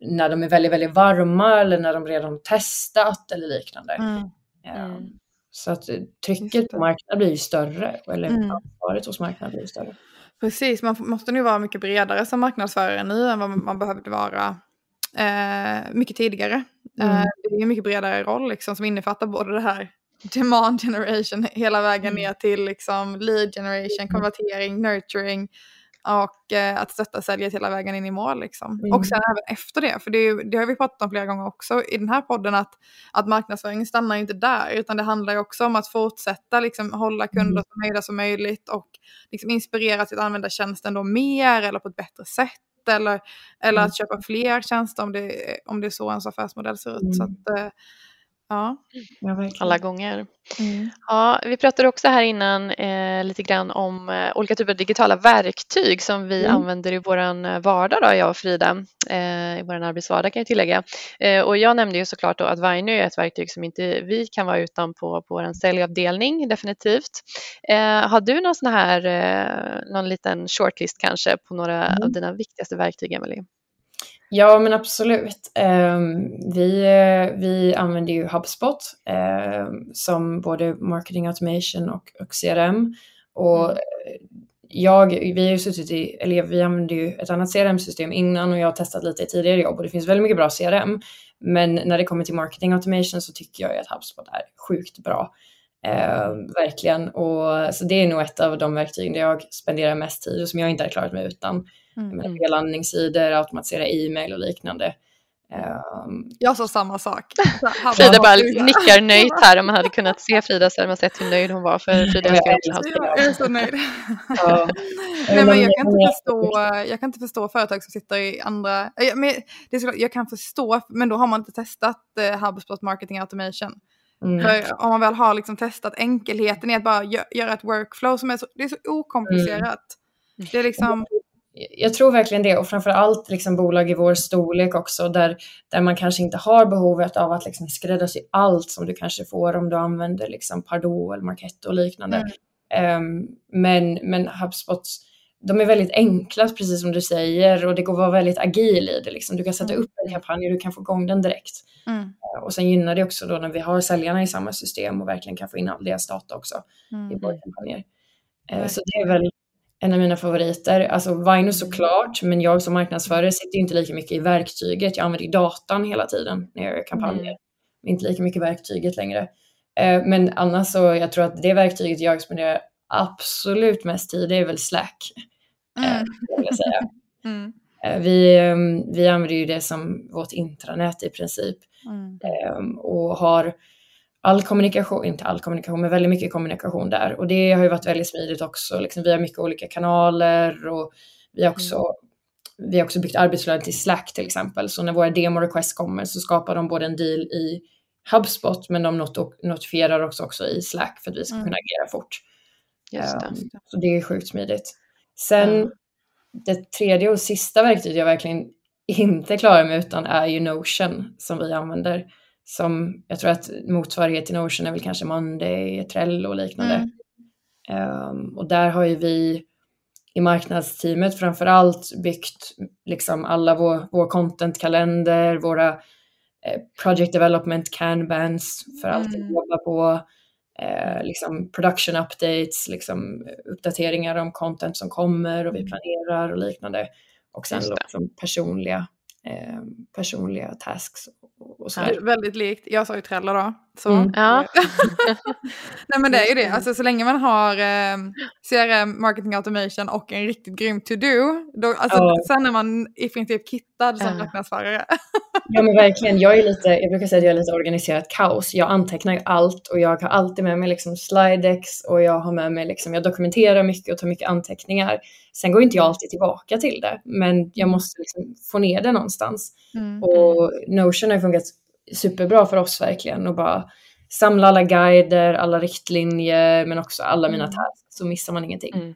när de är väldigt, väldigt varma eller när de redan testat eller liknande. Mm. Mm. Så att trycket på marknaden blir ju större, eller mm. ansvaret hos marknaden blir större. Precis, man måste nu vara mycket bredare som marknadsförare nu än vad man behövde vara eh, mycket tidigare. Eh, mm. Eh, det är en mycket bredare roll liksom, som innefattar både det här demand generation hela vägen mm. ner till liksom, lead generation, mm. konvertering, nurturing, och eh, att stötta säljet hela vägen in i mål. Liksom. Mm. Och sen även efter det, för det, det, har vi pratat om flera gånger också i den här podden, att, att marknadsföringen stannar inte där, utan det handlar ju också om att fortsätta liksom, hålla kunder mm. så nöjda som möjligt och liksom, inspirera till att använda tjänsten då mer eller på ett bättre sätt. Eller, eller mm. att köpa fler tjänster om det, om det är så ens affärsmodell ser ut. Så mm. att, eh, Ja, alla gånger. Mm. Ja, vi pratade också här innan eh, lite grann om eh, olika typer av digitala verktyg som vi mm. använder i vår eh, vardag, då, jag och Frida, eh, i vår arbetsvardag kan jag tillägga. Eh, och jag nämnde ju såklart då att Vainö är ett verktyg som inte vi kan vara utan på, på vår säljavdelning, definitivt. Eh, har du någon sån här, någon liten shortlist kanske på några mm. av dina viktigaste verktyg, Emelie? Ja, men absolut. Um, vi, vi använder ju HubSpot um, som både marketing automation och, och CRM. Och mm. jag, vi har ju suttit i, eller vi använder ju ett annat CRM-system innan och jag har testat lite i tidigare jobb och det finns väldigt mycket bra CRM. Men när det kommer till marketing automation så tycker jag att HubSpot är sjukt bra. Eh, verkligen. Och, så det är nog ett av de verktygen där jag spenderar mest tid och som jag inte hade klarat mig utan. Mm. Landningssidor, automatisera e-mail och liknande. Um, jag sa samma sak. <laughs> Frida bara nickar nöjt <laughs> här. Om man hade kunnat se Frida så hade man sett hur nöjd hon var. För Frida också Jag är så nöjd. <laughs> ja. Nej, men jag, kan inte förstå, jag kan inte förstå företag som sitter i andra... Men det är jag kan förstå, men då har man inte testat eh, HubSpot Marketing Automation. Mm. För om man väl har liksom testat enkelheten i att bara gö göra ett workflow som är så, det är så okomplicerat. Mm. Det är liksom jag tror verkligen det och framförallt liksom bolag i vår storlek också där, där man kanske inte har behovet av att liksom skräddarsy allt som du kanske får om du använder liksom Pardot eller Marketo och liknande. Mm. Um, men, men HubSpot, de är väldigt enkla precis som du säger och det går att vara väldigt agil i det. Liksom. Du kan sätta mm. upp en kampanj och du kan få igång den direkt. Mm. Uh, och sen gynnar det också då när vi har säljarna i samma system och verkligen kan få in all deras data också mm. i våra kampanjer. Uh, så det är väl en av mina favoriter. Alltså Vino mm. såklart, men jag som marknadsförare sitter inte lika mycket i verktyget. Jag använder datan hela tiden när jag gör kampanjer. Mm. Inte lika mycket verktyget längre. Eh, men annars så, jag tror att det verktyget jag spenderar absolut mest tid, det är väl Slack. Eh, mm. jag säga. <laughs> Mm. Eh, vi, ehm, vi använder ju det som vårt intranät i princip. Mm. Ehm, och har all kommunikation, inte all kommunikation, men väldigt mycket kommunikation där. Och det har ju varit väldigt smidigt också. Liksom, vi har mycket olika kanaler och vi har också, mm. vi har också byggt arbetsflöden till Slack till exempel. Så när våra demo requests kommer så skapar de både en deal i HubSpot men de not notifierar också, också i Slack för att vi ska mm. kunna agera fort. Just det. Um, så det är sjukt smidigt. Sen mm. det tredje och sista verktyget jag verkligen inte klarar mig utan är ju Notion som vi använder som jag tror att motsvarighet till Notion är väl kanske Monday, Trello och liknande. Mm. Um, och där har ju vi i marknadsteamet framför allt byggt liksom alla vår, vår content-kalender, våra eh, project development canbans för allt mm. vi jobbar på, eh, liksom production updates, liksom uppdateringar om content som kommer och vi mm. planerar och liknande. Och sen liksom personliga, eh, personliga tasks och så ja, väldigt likt. Jag sa ju Trello då. Så. Mm. Ja. <laughs> Nej men det är ju det. Alltså, så länge man har eh, CRM, marketing automation och en riktigt grym to-do. Alltså, ja. Sen är man i princip kittad som marknadsförare. <laughs> ja men verkligen. Jag, är lite, jag brukar säga att jag är lite organiserat kaos. Jag antecknar ju allt och jag har alltid med mig liksom slidex och jag har med mig liksom, jag dokumenterar mycket och tar mycket anteckningar. Sen går inte jag alltid tillbaka till det, men jag måste liksom få ner det någonstans. Mm. Och Notion har funkat superbra för oss verkligen och bara samla alla guider, alla riktlinjer men också alla mina mm. tasks så missar man ingenting. Mm.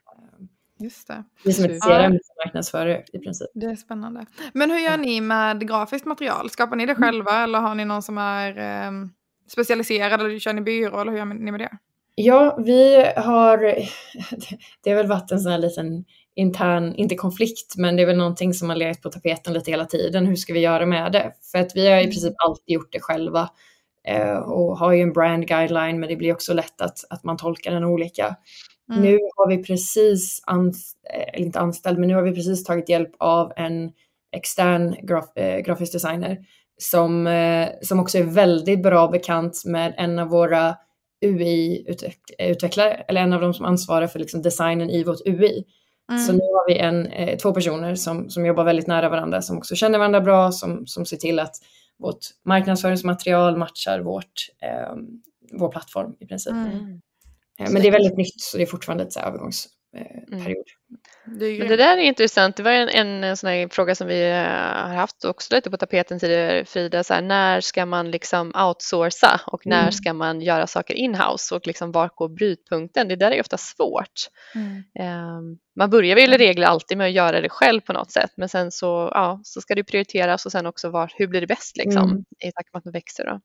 Just det. Det är som ett CRM ja. marknadsförare i princip. Det är spännande. Men hur gör ni med grafiskt material? Skapar ni det mm. själva mm. eller har ni någon som är eh, specialiserad eller kör ni byrå eller hur gör ni med det? Ja, vi har, <laughs> det har väl varit en sån här liten intern, inte konflikt, men det är väl någonting som har legat på tapeten lite hela tiden. Hur ska vi göra med det? För att vi har i mm. princip alltid gjort det själva eh, och har ju en brand guideline, men det blir också lätt att, att man tolkar den olika. Mm. Nu har vi precis, ans eller inte anställd, men nu har vi precis tagit hjälp av en extern graf eh, grafisk designer som, eh, som också är väldigt bra bekant med en av våra UI-utvecklare, eller en av de som ansvarar för liksom designen i vårt UI. Mm. Så nu har vi en, eh, två personer som, som jobbar väldigt nära varandra, som också känner varandra bra, som, som ser till att vårt marknadsföringsmaterial matchar vårt, eh, vår plattform i princip. Mm. Eh, men det är väldigt nytt, så det är fortfarande ett övergångsperiod. Mm. Det, det där är intressant. Det var en, en sån fråga som vi eh, har haft också lite på tapeten tidigare, Frida. Så här, när ska man liksom outsourca och när mm. ska man göra saker inhouse och liksom var går brytpunkten? Det där är ofta svårt. Mm. Um, man börjar väl i regel alltid med att göra det själv på något sätt, men sen så, ja, så ska det prioriteras och sen också var, hur blir det bäst liksom, mm. i takt med att man växer. Då.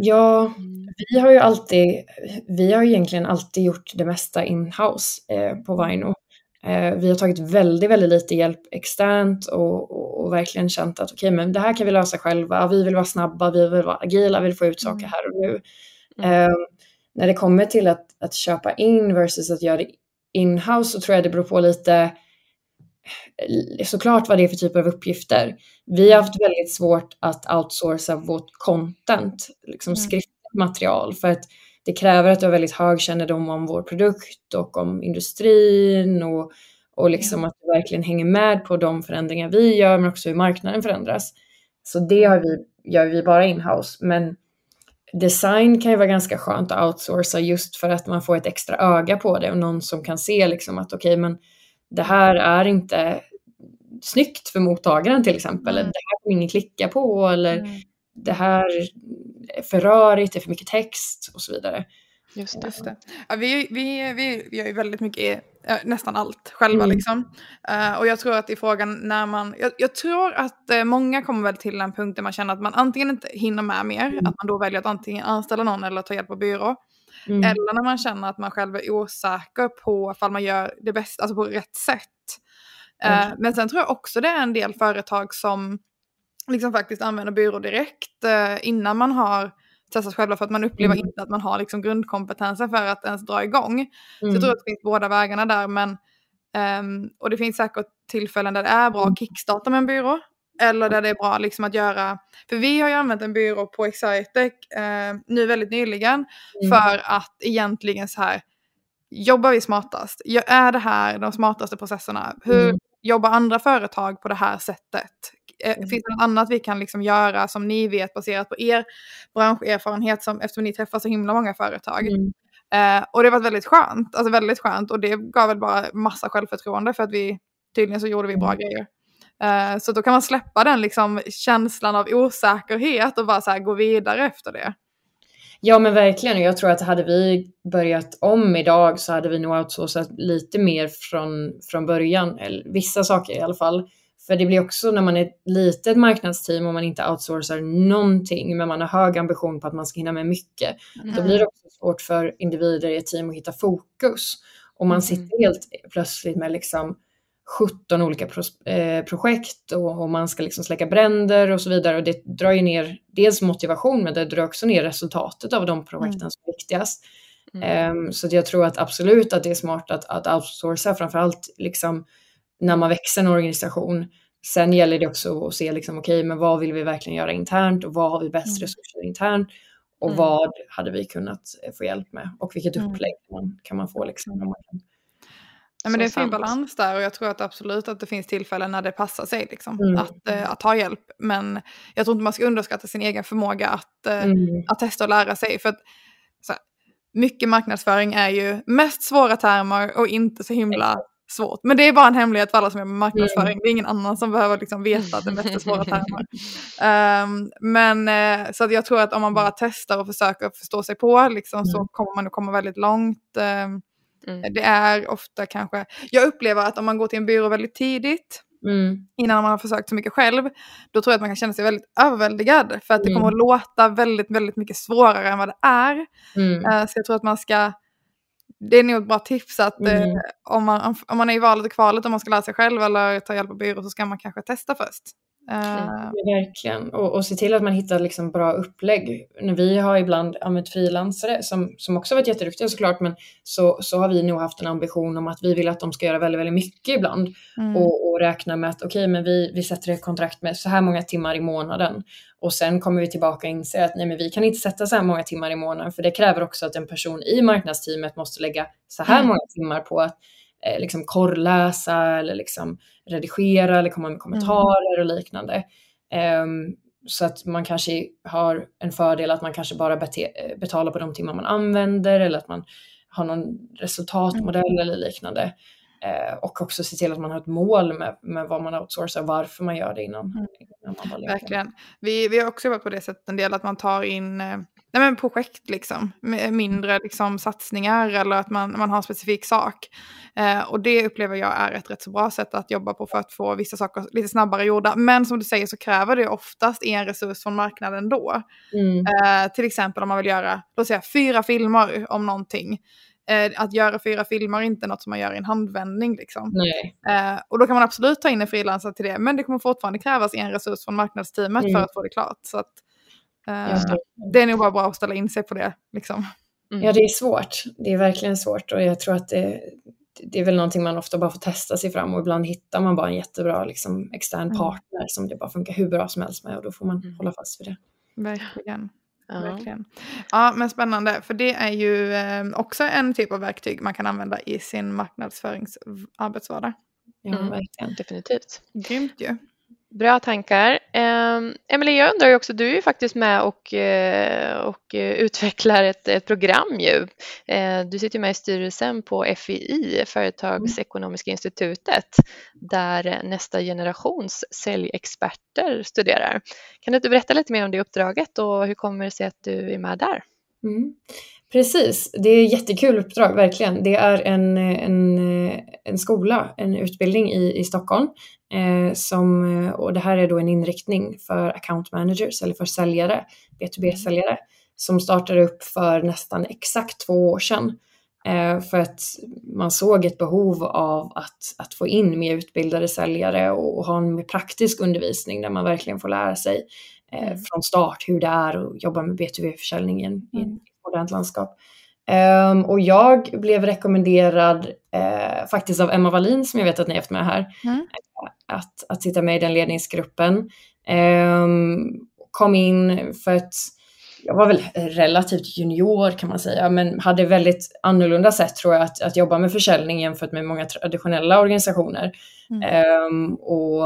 Ja, mm. vi har ju alltid, vi har egentligen alltid gjort det mesta inhouse eh, på Vino. Eh, vi har tagit väldigt, väldigt lite hjälp externt och, och, och verkligen känt att okej, okay, men det här kan vi lösa själva. Vi vill vara snabba, vi vill vara agila, vi vill få ut saker mm. här och nu. Mm. Eh, när det kommer till att, att köpa in versus att göra det inhouse så tror jag det beror på lite såklart vad det är för typer av uppgifter. Vi har haft väldigt svårt att outsourca vårt content, liksom mm. skriftligt material, för att det kräver att du har väldigt hög kännedom om vår produkt och om industrin och, och liksom att du verkligen hänger med på de förändringar vi gör, men också hur marknaden förändras. Så det har vi, gör vi bara inhouse. Men design kan ju vara ganska skönt att outsourca just för att man får ett extra öga på det och någon som kan se liksom att okej, okay, men det här är inte snyggt för mottagaren till exempel. Mm. Det här kommer ingen klicka på eller mm. det här är för rörigt, det är för mycket text och så vidare. Just det. Just det. Ja, vi, vi, vi, vi gör ju väldigt mycket, nästan allt själva mm. liksom. Uh, och jag tror att i frågan när man, jag, jag tror att uh, många kommer väl till en punkt där man känner att man antingen inte hinner med mer, mm. att man då väljer att antingen anställa någon eller ta hjälp av byrå. Mm. Eller när man känner att man själv är osäker på ifall man gör det bästa, alltså på rätt sätt. Uh, men sen tror jag också det är en del företag som liksom faktiskt använder byrå direkt innan man har testas själva för att man upplever mm. inte att man har liksom grundkompetensen för att ens dra igång. Mm. Så jag mm. tror att det finns båda vägarna där. Men, um, och det finns säkert tillfällen där det är bra att kickstarta med en byrå. Eller där det är bra liksom att göra, för vi har ju använt en byrå på Excitec eh, nu väldigt nyligen mm. för att egentligen så här, jobbar vi smartast? Är det här de smartaste processerna? Hur mm. jobbar andra företag på det här sättet? Eh, mm. Finns det något annat vi kan liksom göra som ni vet baserat på er branscherfarenhet som, eftersom ni träffar så himla många företag? Mm. Eh, och det var väldigt skönt, alltså väldigt skönt och det gav väl bara massa självförtroende för att vi tydligen så gjorde vi bra mm. grejer. Eh, så då kan man släppa den liksom känslan av osäkerhet och bara så här gå vidare efter det. Ja men verkligen, jag tror att hade vi börjat om idag så hade vi nog outsourcat lite mer från, från början, eller vissa saker i alla fall. För det blir också när man är ett litet marknadsteam och man inte outsourcar någonting, men man har hög ambition på att man ska hinna med mycket. Mm. Då blir det också svårt för individer i ett team att hitta fokus. Och man mm. sitter helt plötsligt med liksom 17 olika pro eh, projekt och, och, man ska liksom släcka bränder och så vidare. Och det drar ju ner dels motivation, men det drar också ner resultatet av de projekten mm. som är viktigast. Mm. Um, så jag tror att absolut att det är smart att, att outsourca, framförallt liksom när man växer en organisation. Sen gäller det också att se liksom, okej, okay, men vad vill vi verkligen göra internt och vad har vi bäst mm. resurser internt och mm. vad hade vi kunnat eh, få hjälp med och vilket mm. upplägg man, kan man få liksom. Man kan, Ja, men det är en fin balans där och jag tror att absolut att det finns tillfällen när det passar sig liksom, mm. att, äh, att ta hjälp. Men jag tror inte man ska underskatta sin egen förmåga att, äh, mm. att testa och lära sig. För att, så här, mycket marknadsföring är ju mest svåra termer och inte så himla svårt. Men det är bara en hemlighet för alla som jobbar med marknadsföring. Mm. Det är ingen annan som behöver liksom veta att det mest är svåra termer. Um, <laughs> men uh, så att jag tror att om man bara testar och försöker förstå sig på liksom, mm. så kommer man att komma väldigt långt. Um, mm. Det är ofta kanske, jag upplever att om man går till en byrå väldigt tidigt Mm. innan man har försökt så mycket själv, då tror jag att man kan känna sig väldigt överväldigad för att det mm. kommer att låta väldigt, väldigt mycket svårare än vad det är. Mm. Uh, så jag tror att man ska det är nog ett bra tips att mm. eh, om, man, om man är i valet och kvalet om man ska lära sig själv eller ta hjälp av byrå så ska man kanske testa först. Uh. Verkligen, och, och se till att man hittar liksom bra upplägg. När vi har ibland använt frilansare som, som också varit jätteduktiga såklart, men så, så har vi nog haft en ambition om att vi vill att de ska göra väldigt, väldigt mycket ibland mm. och, och räkna med att okej, okay, men vi, vi sätter ett kontrakt med så här många timmar i månaden och sen kommer vi tillbaka och inser att nej, men vi kan inte sätta så här många timmar i månaden, för det kräver också att en person i marknadsteamet måste lägga så här mm. många timmar på att eh, liksom korrläsa eller liksom redigera eller komma med kommentarer mm. och liknande. Um, så att man kanske har en fördel att man kanske bara betalar på de timmar man använder eller att man har någon resultatmodell mm. eller liknande. Eh, och också se till att man har ett mål med, med vad man outsourcar, varför man gör det innan, mm. innan man Verkligen. Vi, vi har också jobbat på det sättet en del att man tar in eh, nej men projekt, liksom, mindre liksom, satsningar eller att man, man har en specifik sak. Eh, och det upplever jag är ett rätt så bra sätt att jobba på för att få vissa saker lite snabbare gjorda. Men som du säger så kräver det oftast en resurs från marknaden då. Mm. Eh, till exempel om man vill göra, låt säga fyra filmer om någonting. Eh, att göra fyra filmer är inte något som man gör i en handvändning. Liksom. Eh, och då kan man absolut ta in en frilansare till det, men det kommer fortfarande krävas en resurs från marknadsteamet mm. för att få det klart. Så att, det är nog bara bra att ställa in sig på det. Liksom. Mm. Ja, det är svårt. Det är verkligen svårt och jag tror att det, det är väl någonting man ofta bara får testa sig fram och ibland hittar man bara en jättebra liksom, extern mm. partner som det bara funkar hur bra som helst med och då får man mm. hålla fast vid det. Verkligen. Ja. Verkligen. Ja, men spännande. För det är ju eh, också en typ av verktyg man kan använda i sin marknadsföringsarbetsvardag. Ja, mm. verkligen. Definitivt. Grymt ju. Bra tankar. Eh, Emelie, jag undrar ju också, du är ju faktiskt med och, eh, och eh, utvecklar ett, ett program ju. Eh, du sitter med i styrelsen på FII, Företagsekonomiska institutet, där nästa generations säljexperter studerar. Kan du inte berätta lite mer om det uppdraget och hur kommer det sig att du är med där? Mm. Precis, det är jättekul uppdrag, verkligen. Det är en, en, en skola, en utbildning i, i Stockholm. Eh, som, och det här är då en inriktning för account managers eller för säljare, B2B-säljare, som startade upp för nästan exakt två år sedan. Eh, för att man såg ett behov av att, att få in mer utbildade säljare och, och ha en mer praktisk undervisning där man verkligen får lära sig eh, mm. från start hur det är att jobba med B2B-försäljning i, mm. Modernt landskap. Um, och jag blev rekommenderad uh, faktiskt av Emma Wallin som jag vet att ni har haft med här, mm. att, att sitta med i den ledningsgruppen. Um, kom in för att jag var väl relativt junior kan man säga, men hade väldigt annorlunda sätt tror jag att, att jobba med försäljning jämfört med många traditionella organisationer. Mm. Um, och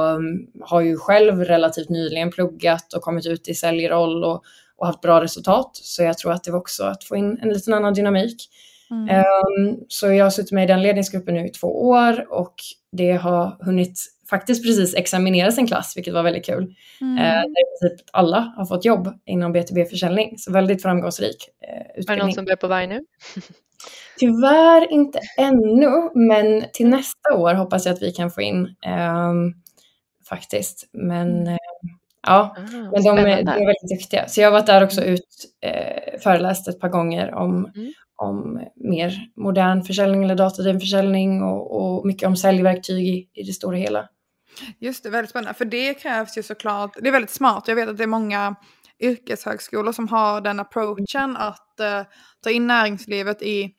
har ju själv relativt nyligen pluggat och kommit ut i säljroll och, och haft bra resultat. Så jag tror att det var också att få in en liten annan dynamik. Mm. Um, så jag har suttit med i den ledningsgruppen nu i två år och det har hunnit faktiskt precis examineras en klass, vilket var väldigt kul. Mm. Uh, där i princip alla har fått jobb inom B2B-försäljning, så väldigt framgångsrik uh, utbildning. Är det någon som börjar på varg nu? Tyvärr inte ännu, men till nästa år hoppas jag att vi kan få in um, faktiskt. Men uh, Ja, ah, men de är, de är, väldigt duktiga. Så jag har varit där också mm. ut, eh, föreläst ett par gånger om, mm. om mer modern försäljning eller datadriven försäljning och, och, mycket om säljverktyg i, i det stora hela. Just det, väldigt spännande. För det krävs ju såklart, det är väldigt smart. Jag vet att det är många yrkeshögskolor som har den approachen att uh, ta in näringslivet i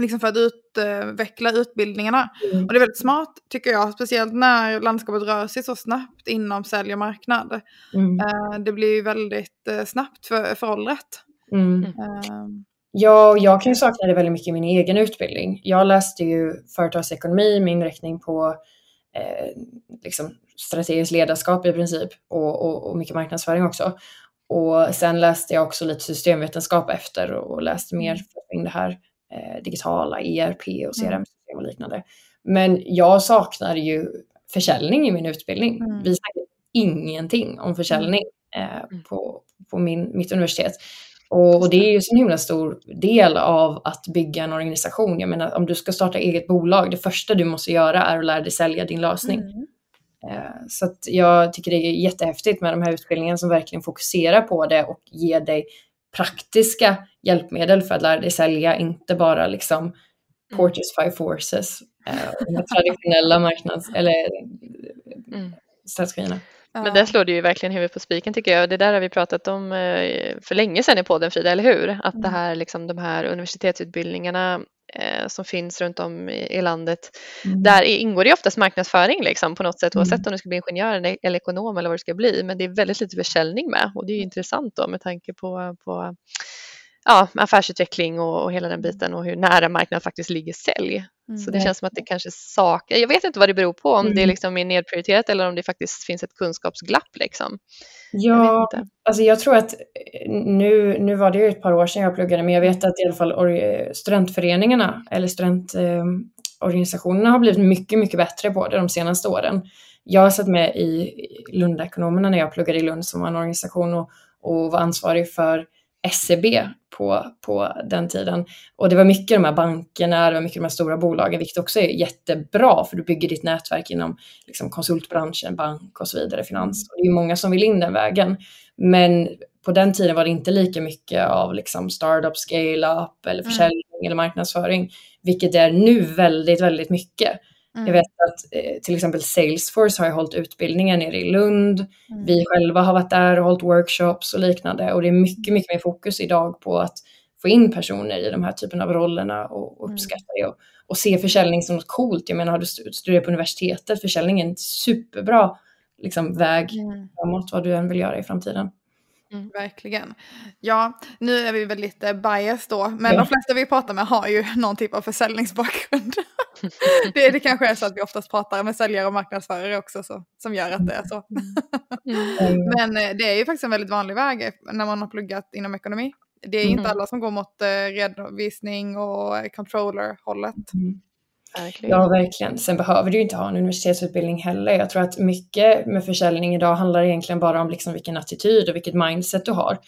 liksom för att utveckla utbildningarna. Mm. Och det är väldigt smart tycker jag, speciellt när landskapet rör sig så snabbt inom sälj och marknad. Mm. Uh, det blir ju väldigt uh, snabbt för, föråldrat. Mm. Uh, ja, jag kan ju sakna det väldigt mycket i min egen utbildning. Jag läste ju företagsekonomi med inriktning på liksom strategiskt ledarskap i princip och, och, och mycket marknadsföring också. Och sen läste jag också lite systemvetenskap efter och läste mer kring det här eh, digitala ERP och CRM-system och liknande. Men jag saknar ju försäljning i min utbildning. Mm. Vi snackar ingenting om försäljning eh, mm. på, på min, mitt universitet. Och, och, det är ju en himla stor del av att bygga en organisation. Jag menar, om du ska starta eget bolag, det första du måste göra är att lära dig sälja din lösning. Mm. Eh, så jag tycker det är jättehäftigt med de här utbildningarna som verkligen fokuserar på det och ger dig praktiska hjälpmedel för att lära dig sälja, inte bara liksom mm. Porters Five Forces, eh, traditionella marknads <laughs> eller mm. strategierna. Men där slår du ju verkligen huvudet på spiken tycker jag. Det där har vi pratat om eh, för länge sedan i podden Frida, eller hur? Att det mm. här, liksom, de här universitetsutbildningarna eh, som finns runt om i, i landet, mm. där ingår det oftast marknadsföring liksom, på något sätt, mm. oavsett om du ska bli ingenjör eller, ekonom eller vad det ska bli. Men det är väldigt lite försäljning med och det är ju intressant då med tanke på, på ja, affärsutveckling och, och hela den biten och hur nära marknaden faktiskt ligger sälj. Mm. Så det känns som att det kanske saknar, jag vet inte vad det beror på, om mm. det liksom är nedprioriterat eller om det faktiskt finns ett kunskapsglapp. Liksom. Ja, jag alltså jag tror att eh, nu, nu var det ju ett par år sedan jag pluggade, men jag vet att i alla fall studentföreningarna eller studentorganisationerna eh, har blivit mycket, mycket bättre på det de senaste åren. Jag har satt med i Lundekonomerna när jag pluggade i Lund som var en organisation och, och var ansvarig för SEB på, på den tiden. Och det var mycket de här bankerna, det var mycket de här stora bolagen, vilket också är jättebra för du bygger ditt nätverk inom liksom, konsultbranschen, bank och så vidare, finans. Och det är många som vill in den vägen. Men på den tiden var det inte lika mycket av liksom, startup, scale-up eller mm. försäljning mm. eller marknadsföring, vilket det är nu väldigt, väldigt mycket. Mm. Jag vet att eh, till exempel Salesforce har ju hållit utbildningar nere i Lund. Mm. Vi själva har varit där och hållit workshops och liknande. Och det är mycket, mycket mer fokus idag på att få in personer i de här typen av rollerna och, och mm. uppskatta det. Och, och se försäljning som något coolt. Jag menar, har du studerat på universitetet, försäljning är en superbra liksom, väg mm. framåt vad du än vill göra i framtiden. Mm, verkligen. Ja, nu är vi väl lite bias då, men ja. de flesta vi pratar med har ju någon typ av försäljningsbakgrund. <laughs> <laughs> det, det <laughs> kanske är så att vi oftast pratar med säljare och marknadsförare också så, som gör att det är så. Mm. <laughs> Men eh, det är ju faktiskt en väldigt vanlig väg när man har pluggat inom ekonomi. Det är mm. inte alla som går mot eh, redovisning och controller-hållet. Mm. Verkligen. Ja, verkligen. Sen behöver du ju inte ha en universitetsutbildning heller. Jag tror att mycket med försäljning idag handlar egentligen bara om liksom vilken attityd och vilket mindset du har.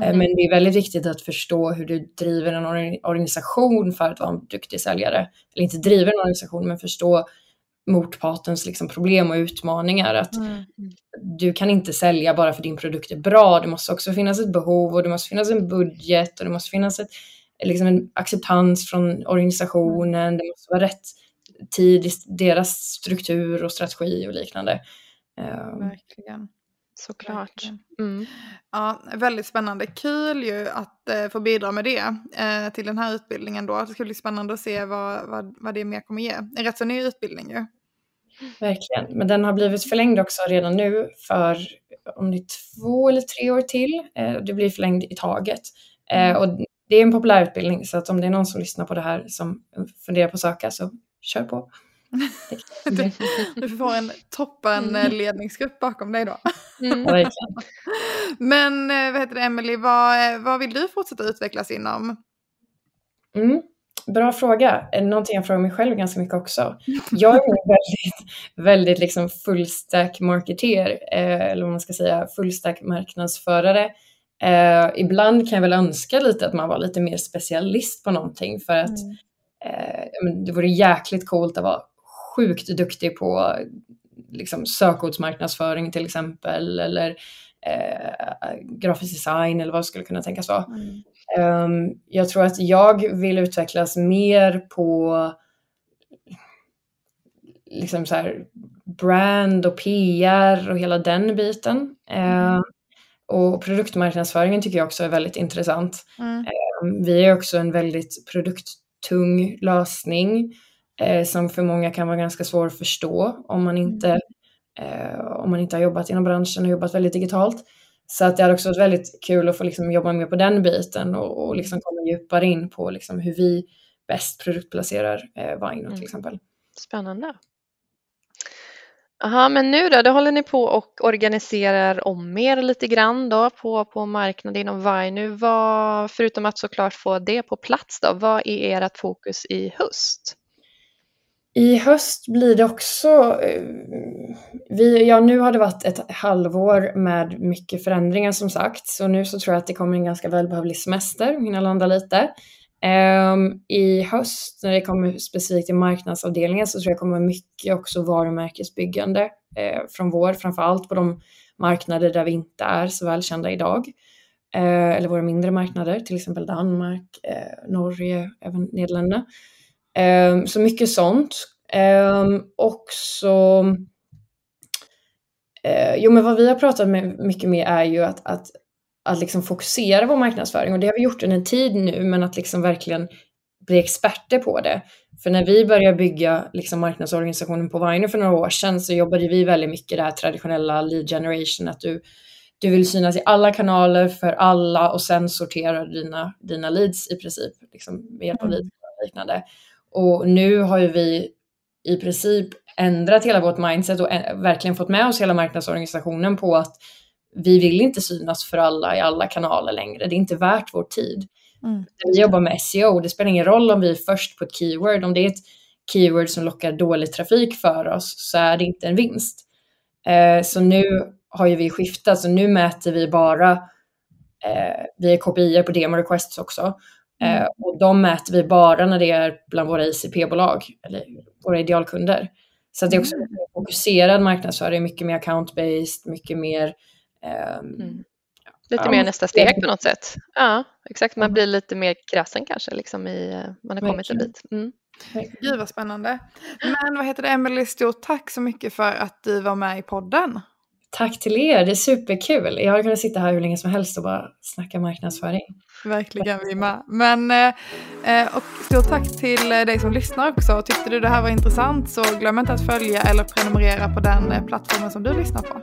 Eh, mm. Men det är väldigt viktigt att förstå hur du driver en organisation för att vara en duktig säljare. Eller inte driver en organisation, men förstå motpartens liksom problem och utmaningar. Att mm. Du kan inte sälja bara för din produkt är bra. Det måste också finnas ett behov och det måste finnas en budget och det måste finnas ett, liksom en acceptans från organisationen. Det måste vara rätt tid i deras struktur och strategi och liknande. Ehm, Verkligen. Såklart. Mm. Ja, väldigt spännande. Kul ju att eh, få bidra med det eh, till den här utbildningen då. Det ska bli spännande att se vad, vad, vad det mer kommer ge. En rätt så ny utbildning ju. Verkligen, men den har blivit förlängd också redan nu för om det är två eller tre år till. Eh, det blir förlängd i taget. Eh, mm. och det är en populär utbildning så att om det är någon som lyssnar på det här som funderar på att söka så kör på. Du, du får en toppen mm. Eh, ledningsgrupp bakom dig då. Mm. <laughs> Men eh, vad heter det, Emily, vad, vad vill du fortsätta utvecklas inom? Mm. Bra fråga. Någonting jag frågar mig själv ganska mycket också. <laughs> Jag är väldigt, väldigt liksom fullstack marketer, eh, eller vad man ska säga, fullstack marknadsförare. Eh, ibland kan jag väl önska lite att man var lite mer specialist på någonting för att mm. eh, det vore jäkligt coolt att vara sjukt duktig på liksom, sökordsmarknadsföring till exempel eller eh, grafisk design eller vad det skulle kunna tänkas vara. Mm. Um, jag tror att jag vill utvecklas mer på liksom så här, brand och PR och hela den biten. Mm. Uh, och produktmarknadsföringen tycker jag också är väldigt intressant. Mm. Uh, vi är också en väldigt produkttung lösning eh, som för många kan vara ganska svår att förstå om man inte, mm. eh, om man inte har jobbat inom branschen och jobbat väldigt digitalt. Så att det hade också varit väldigt kul att få liksom jobba mer på den biten och, och liksom komma djupare in på liksom hur vi bäst produktplacerar eh, Vino till mm. exempel. Spännande. Aha, men nu då, då håller ni på och organiserar om er lite grann då på, på marknaden inom. Vad, förutom att såklart få det på plats då, vad är ert fokus i höst? I höst blir det också, eh, vi, ja nu har det varit ett halvår med mycket förändringar som sagt, så nu så tror jag att det kommer en ganska välbehövlig semester, hinna landa lite. Um, I höst när det kommer specifikt till marknadsavdelningen så tror jag kommer mycket också varumärkesbyggande eh, från vår, framförallt på de marknader där vi inte är så välkända idag. Eh, eller våra mindre marknader, till exempel Danmark, eh, Norge, även Nederländerna. Um, så mycket sånt. Um, också, uh, jo men vad vi har pratat med, mycket med är ju att, att, att liksom fokusera på marknadsföring och det har vi gjort under en tid nu men att liksom verkligen bli experter på det. För när vi började bygga liksom marknadsorganisationen på Viner för några år sedan så jobbade vi väldigt mycket det här traditionella lead generation, att du, du vill synas i alla kanaler för alla och sen sortera dina, dina leads i princip liksom, med hjälp av mm. leads och liknande. Och nu har ju vi i princip ändrat hela vårt mindset och verkligen fått med oss hela marknadsorganisationen på att vi vill inte synas för alla i alla kanaler längre. Det är inte värt vår tid. Mm. Vi jobbar med SEO. Det spelar ingen roll om vi är först på ett keyword. Om det är ett keyword som lockar dålig trafik för oss så är det inte en vinst. Eh, så nu har ju vi skiftat. Så nu mäter vi bara, eh, vi är KPI på demo requests också. Mm. Eh, och de mäter vi bara när det är bland våra ICP-bolag, eller våra idealkunder. Så det är också mm. fokuserad marknadsföring, mycket mer account-based, mycket mer... Eh, mm. Lite ja, mer nästa steg på något sätt. Ja, exakt. Man blir lite mer krassen kanske, liksom i, eh, man har kommit en bit. Mm. Gud vad spännande. Men vad heter det, Emelie, stort tack så mycket för att du var med i podden. Tack till er, det är superkul. Jag har kunnat sitta här hur länge som helst och bara snacka marknadsföring. Verkligen, vi med. Men eh, eh, och stort tack till eh, dig som lyssnar också. Tyckte du det här var intressant så glöm inte att följa eller prenumerera på den plattformen som du lyssnar på.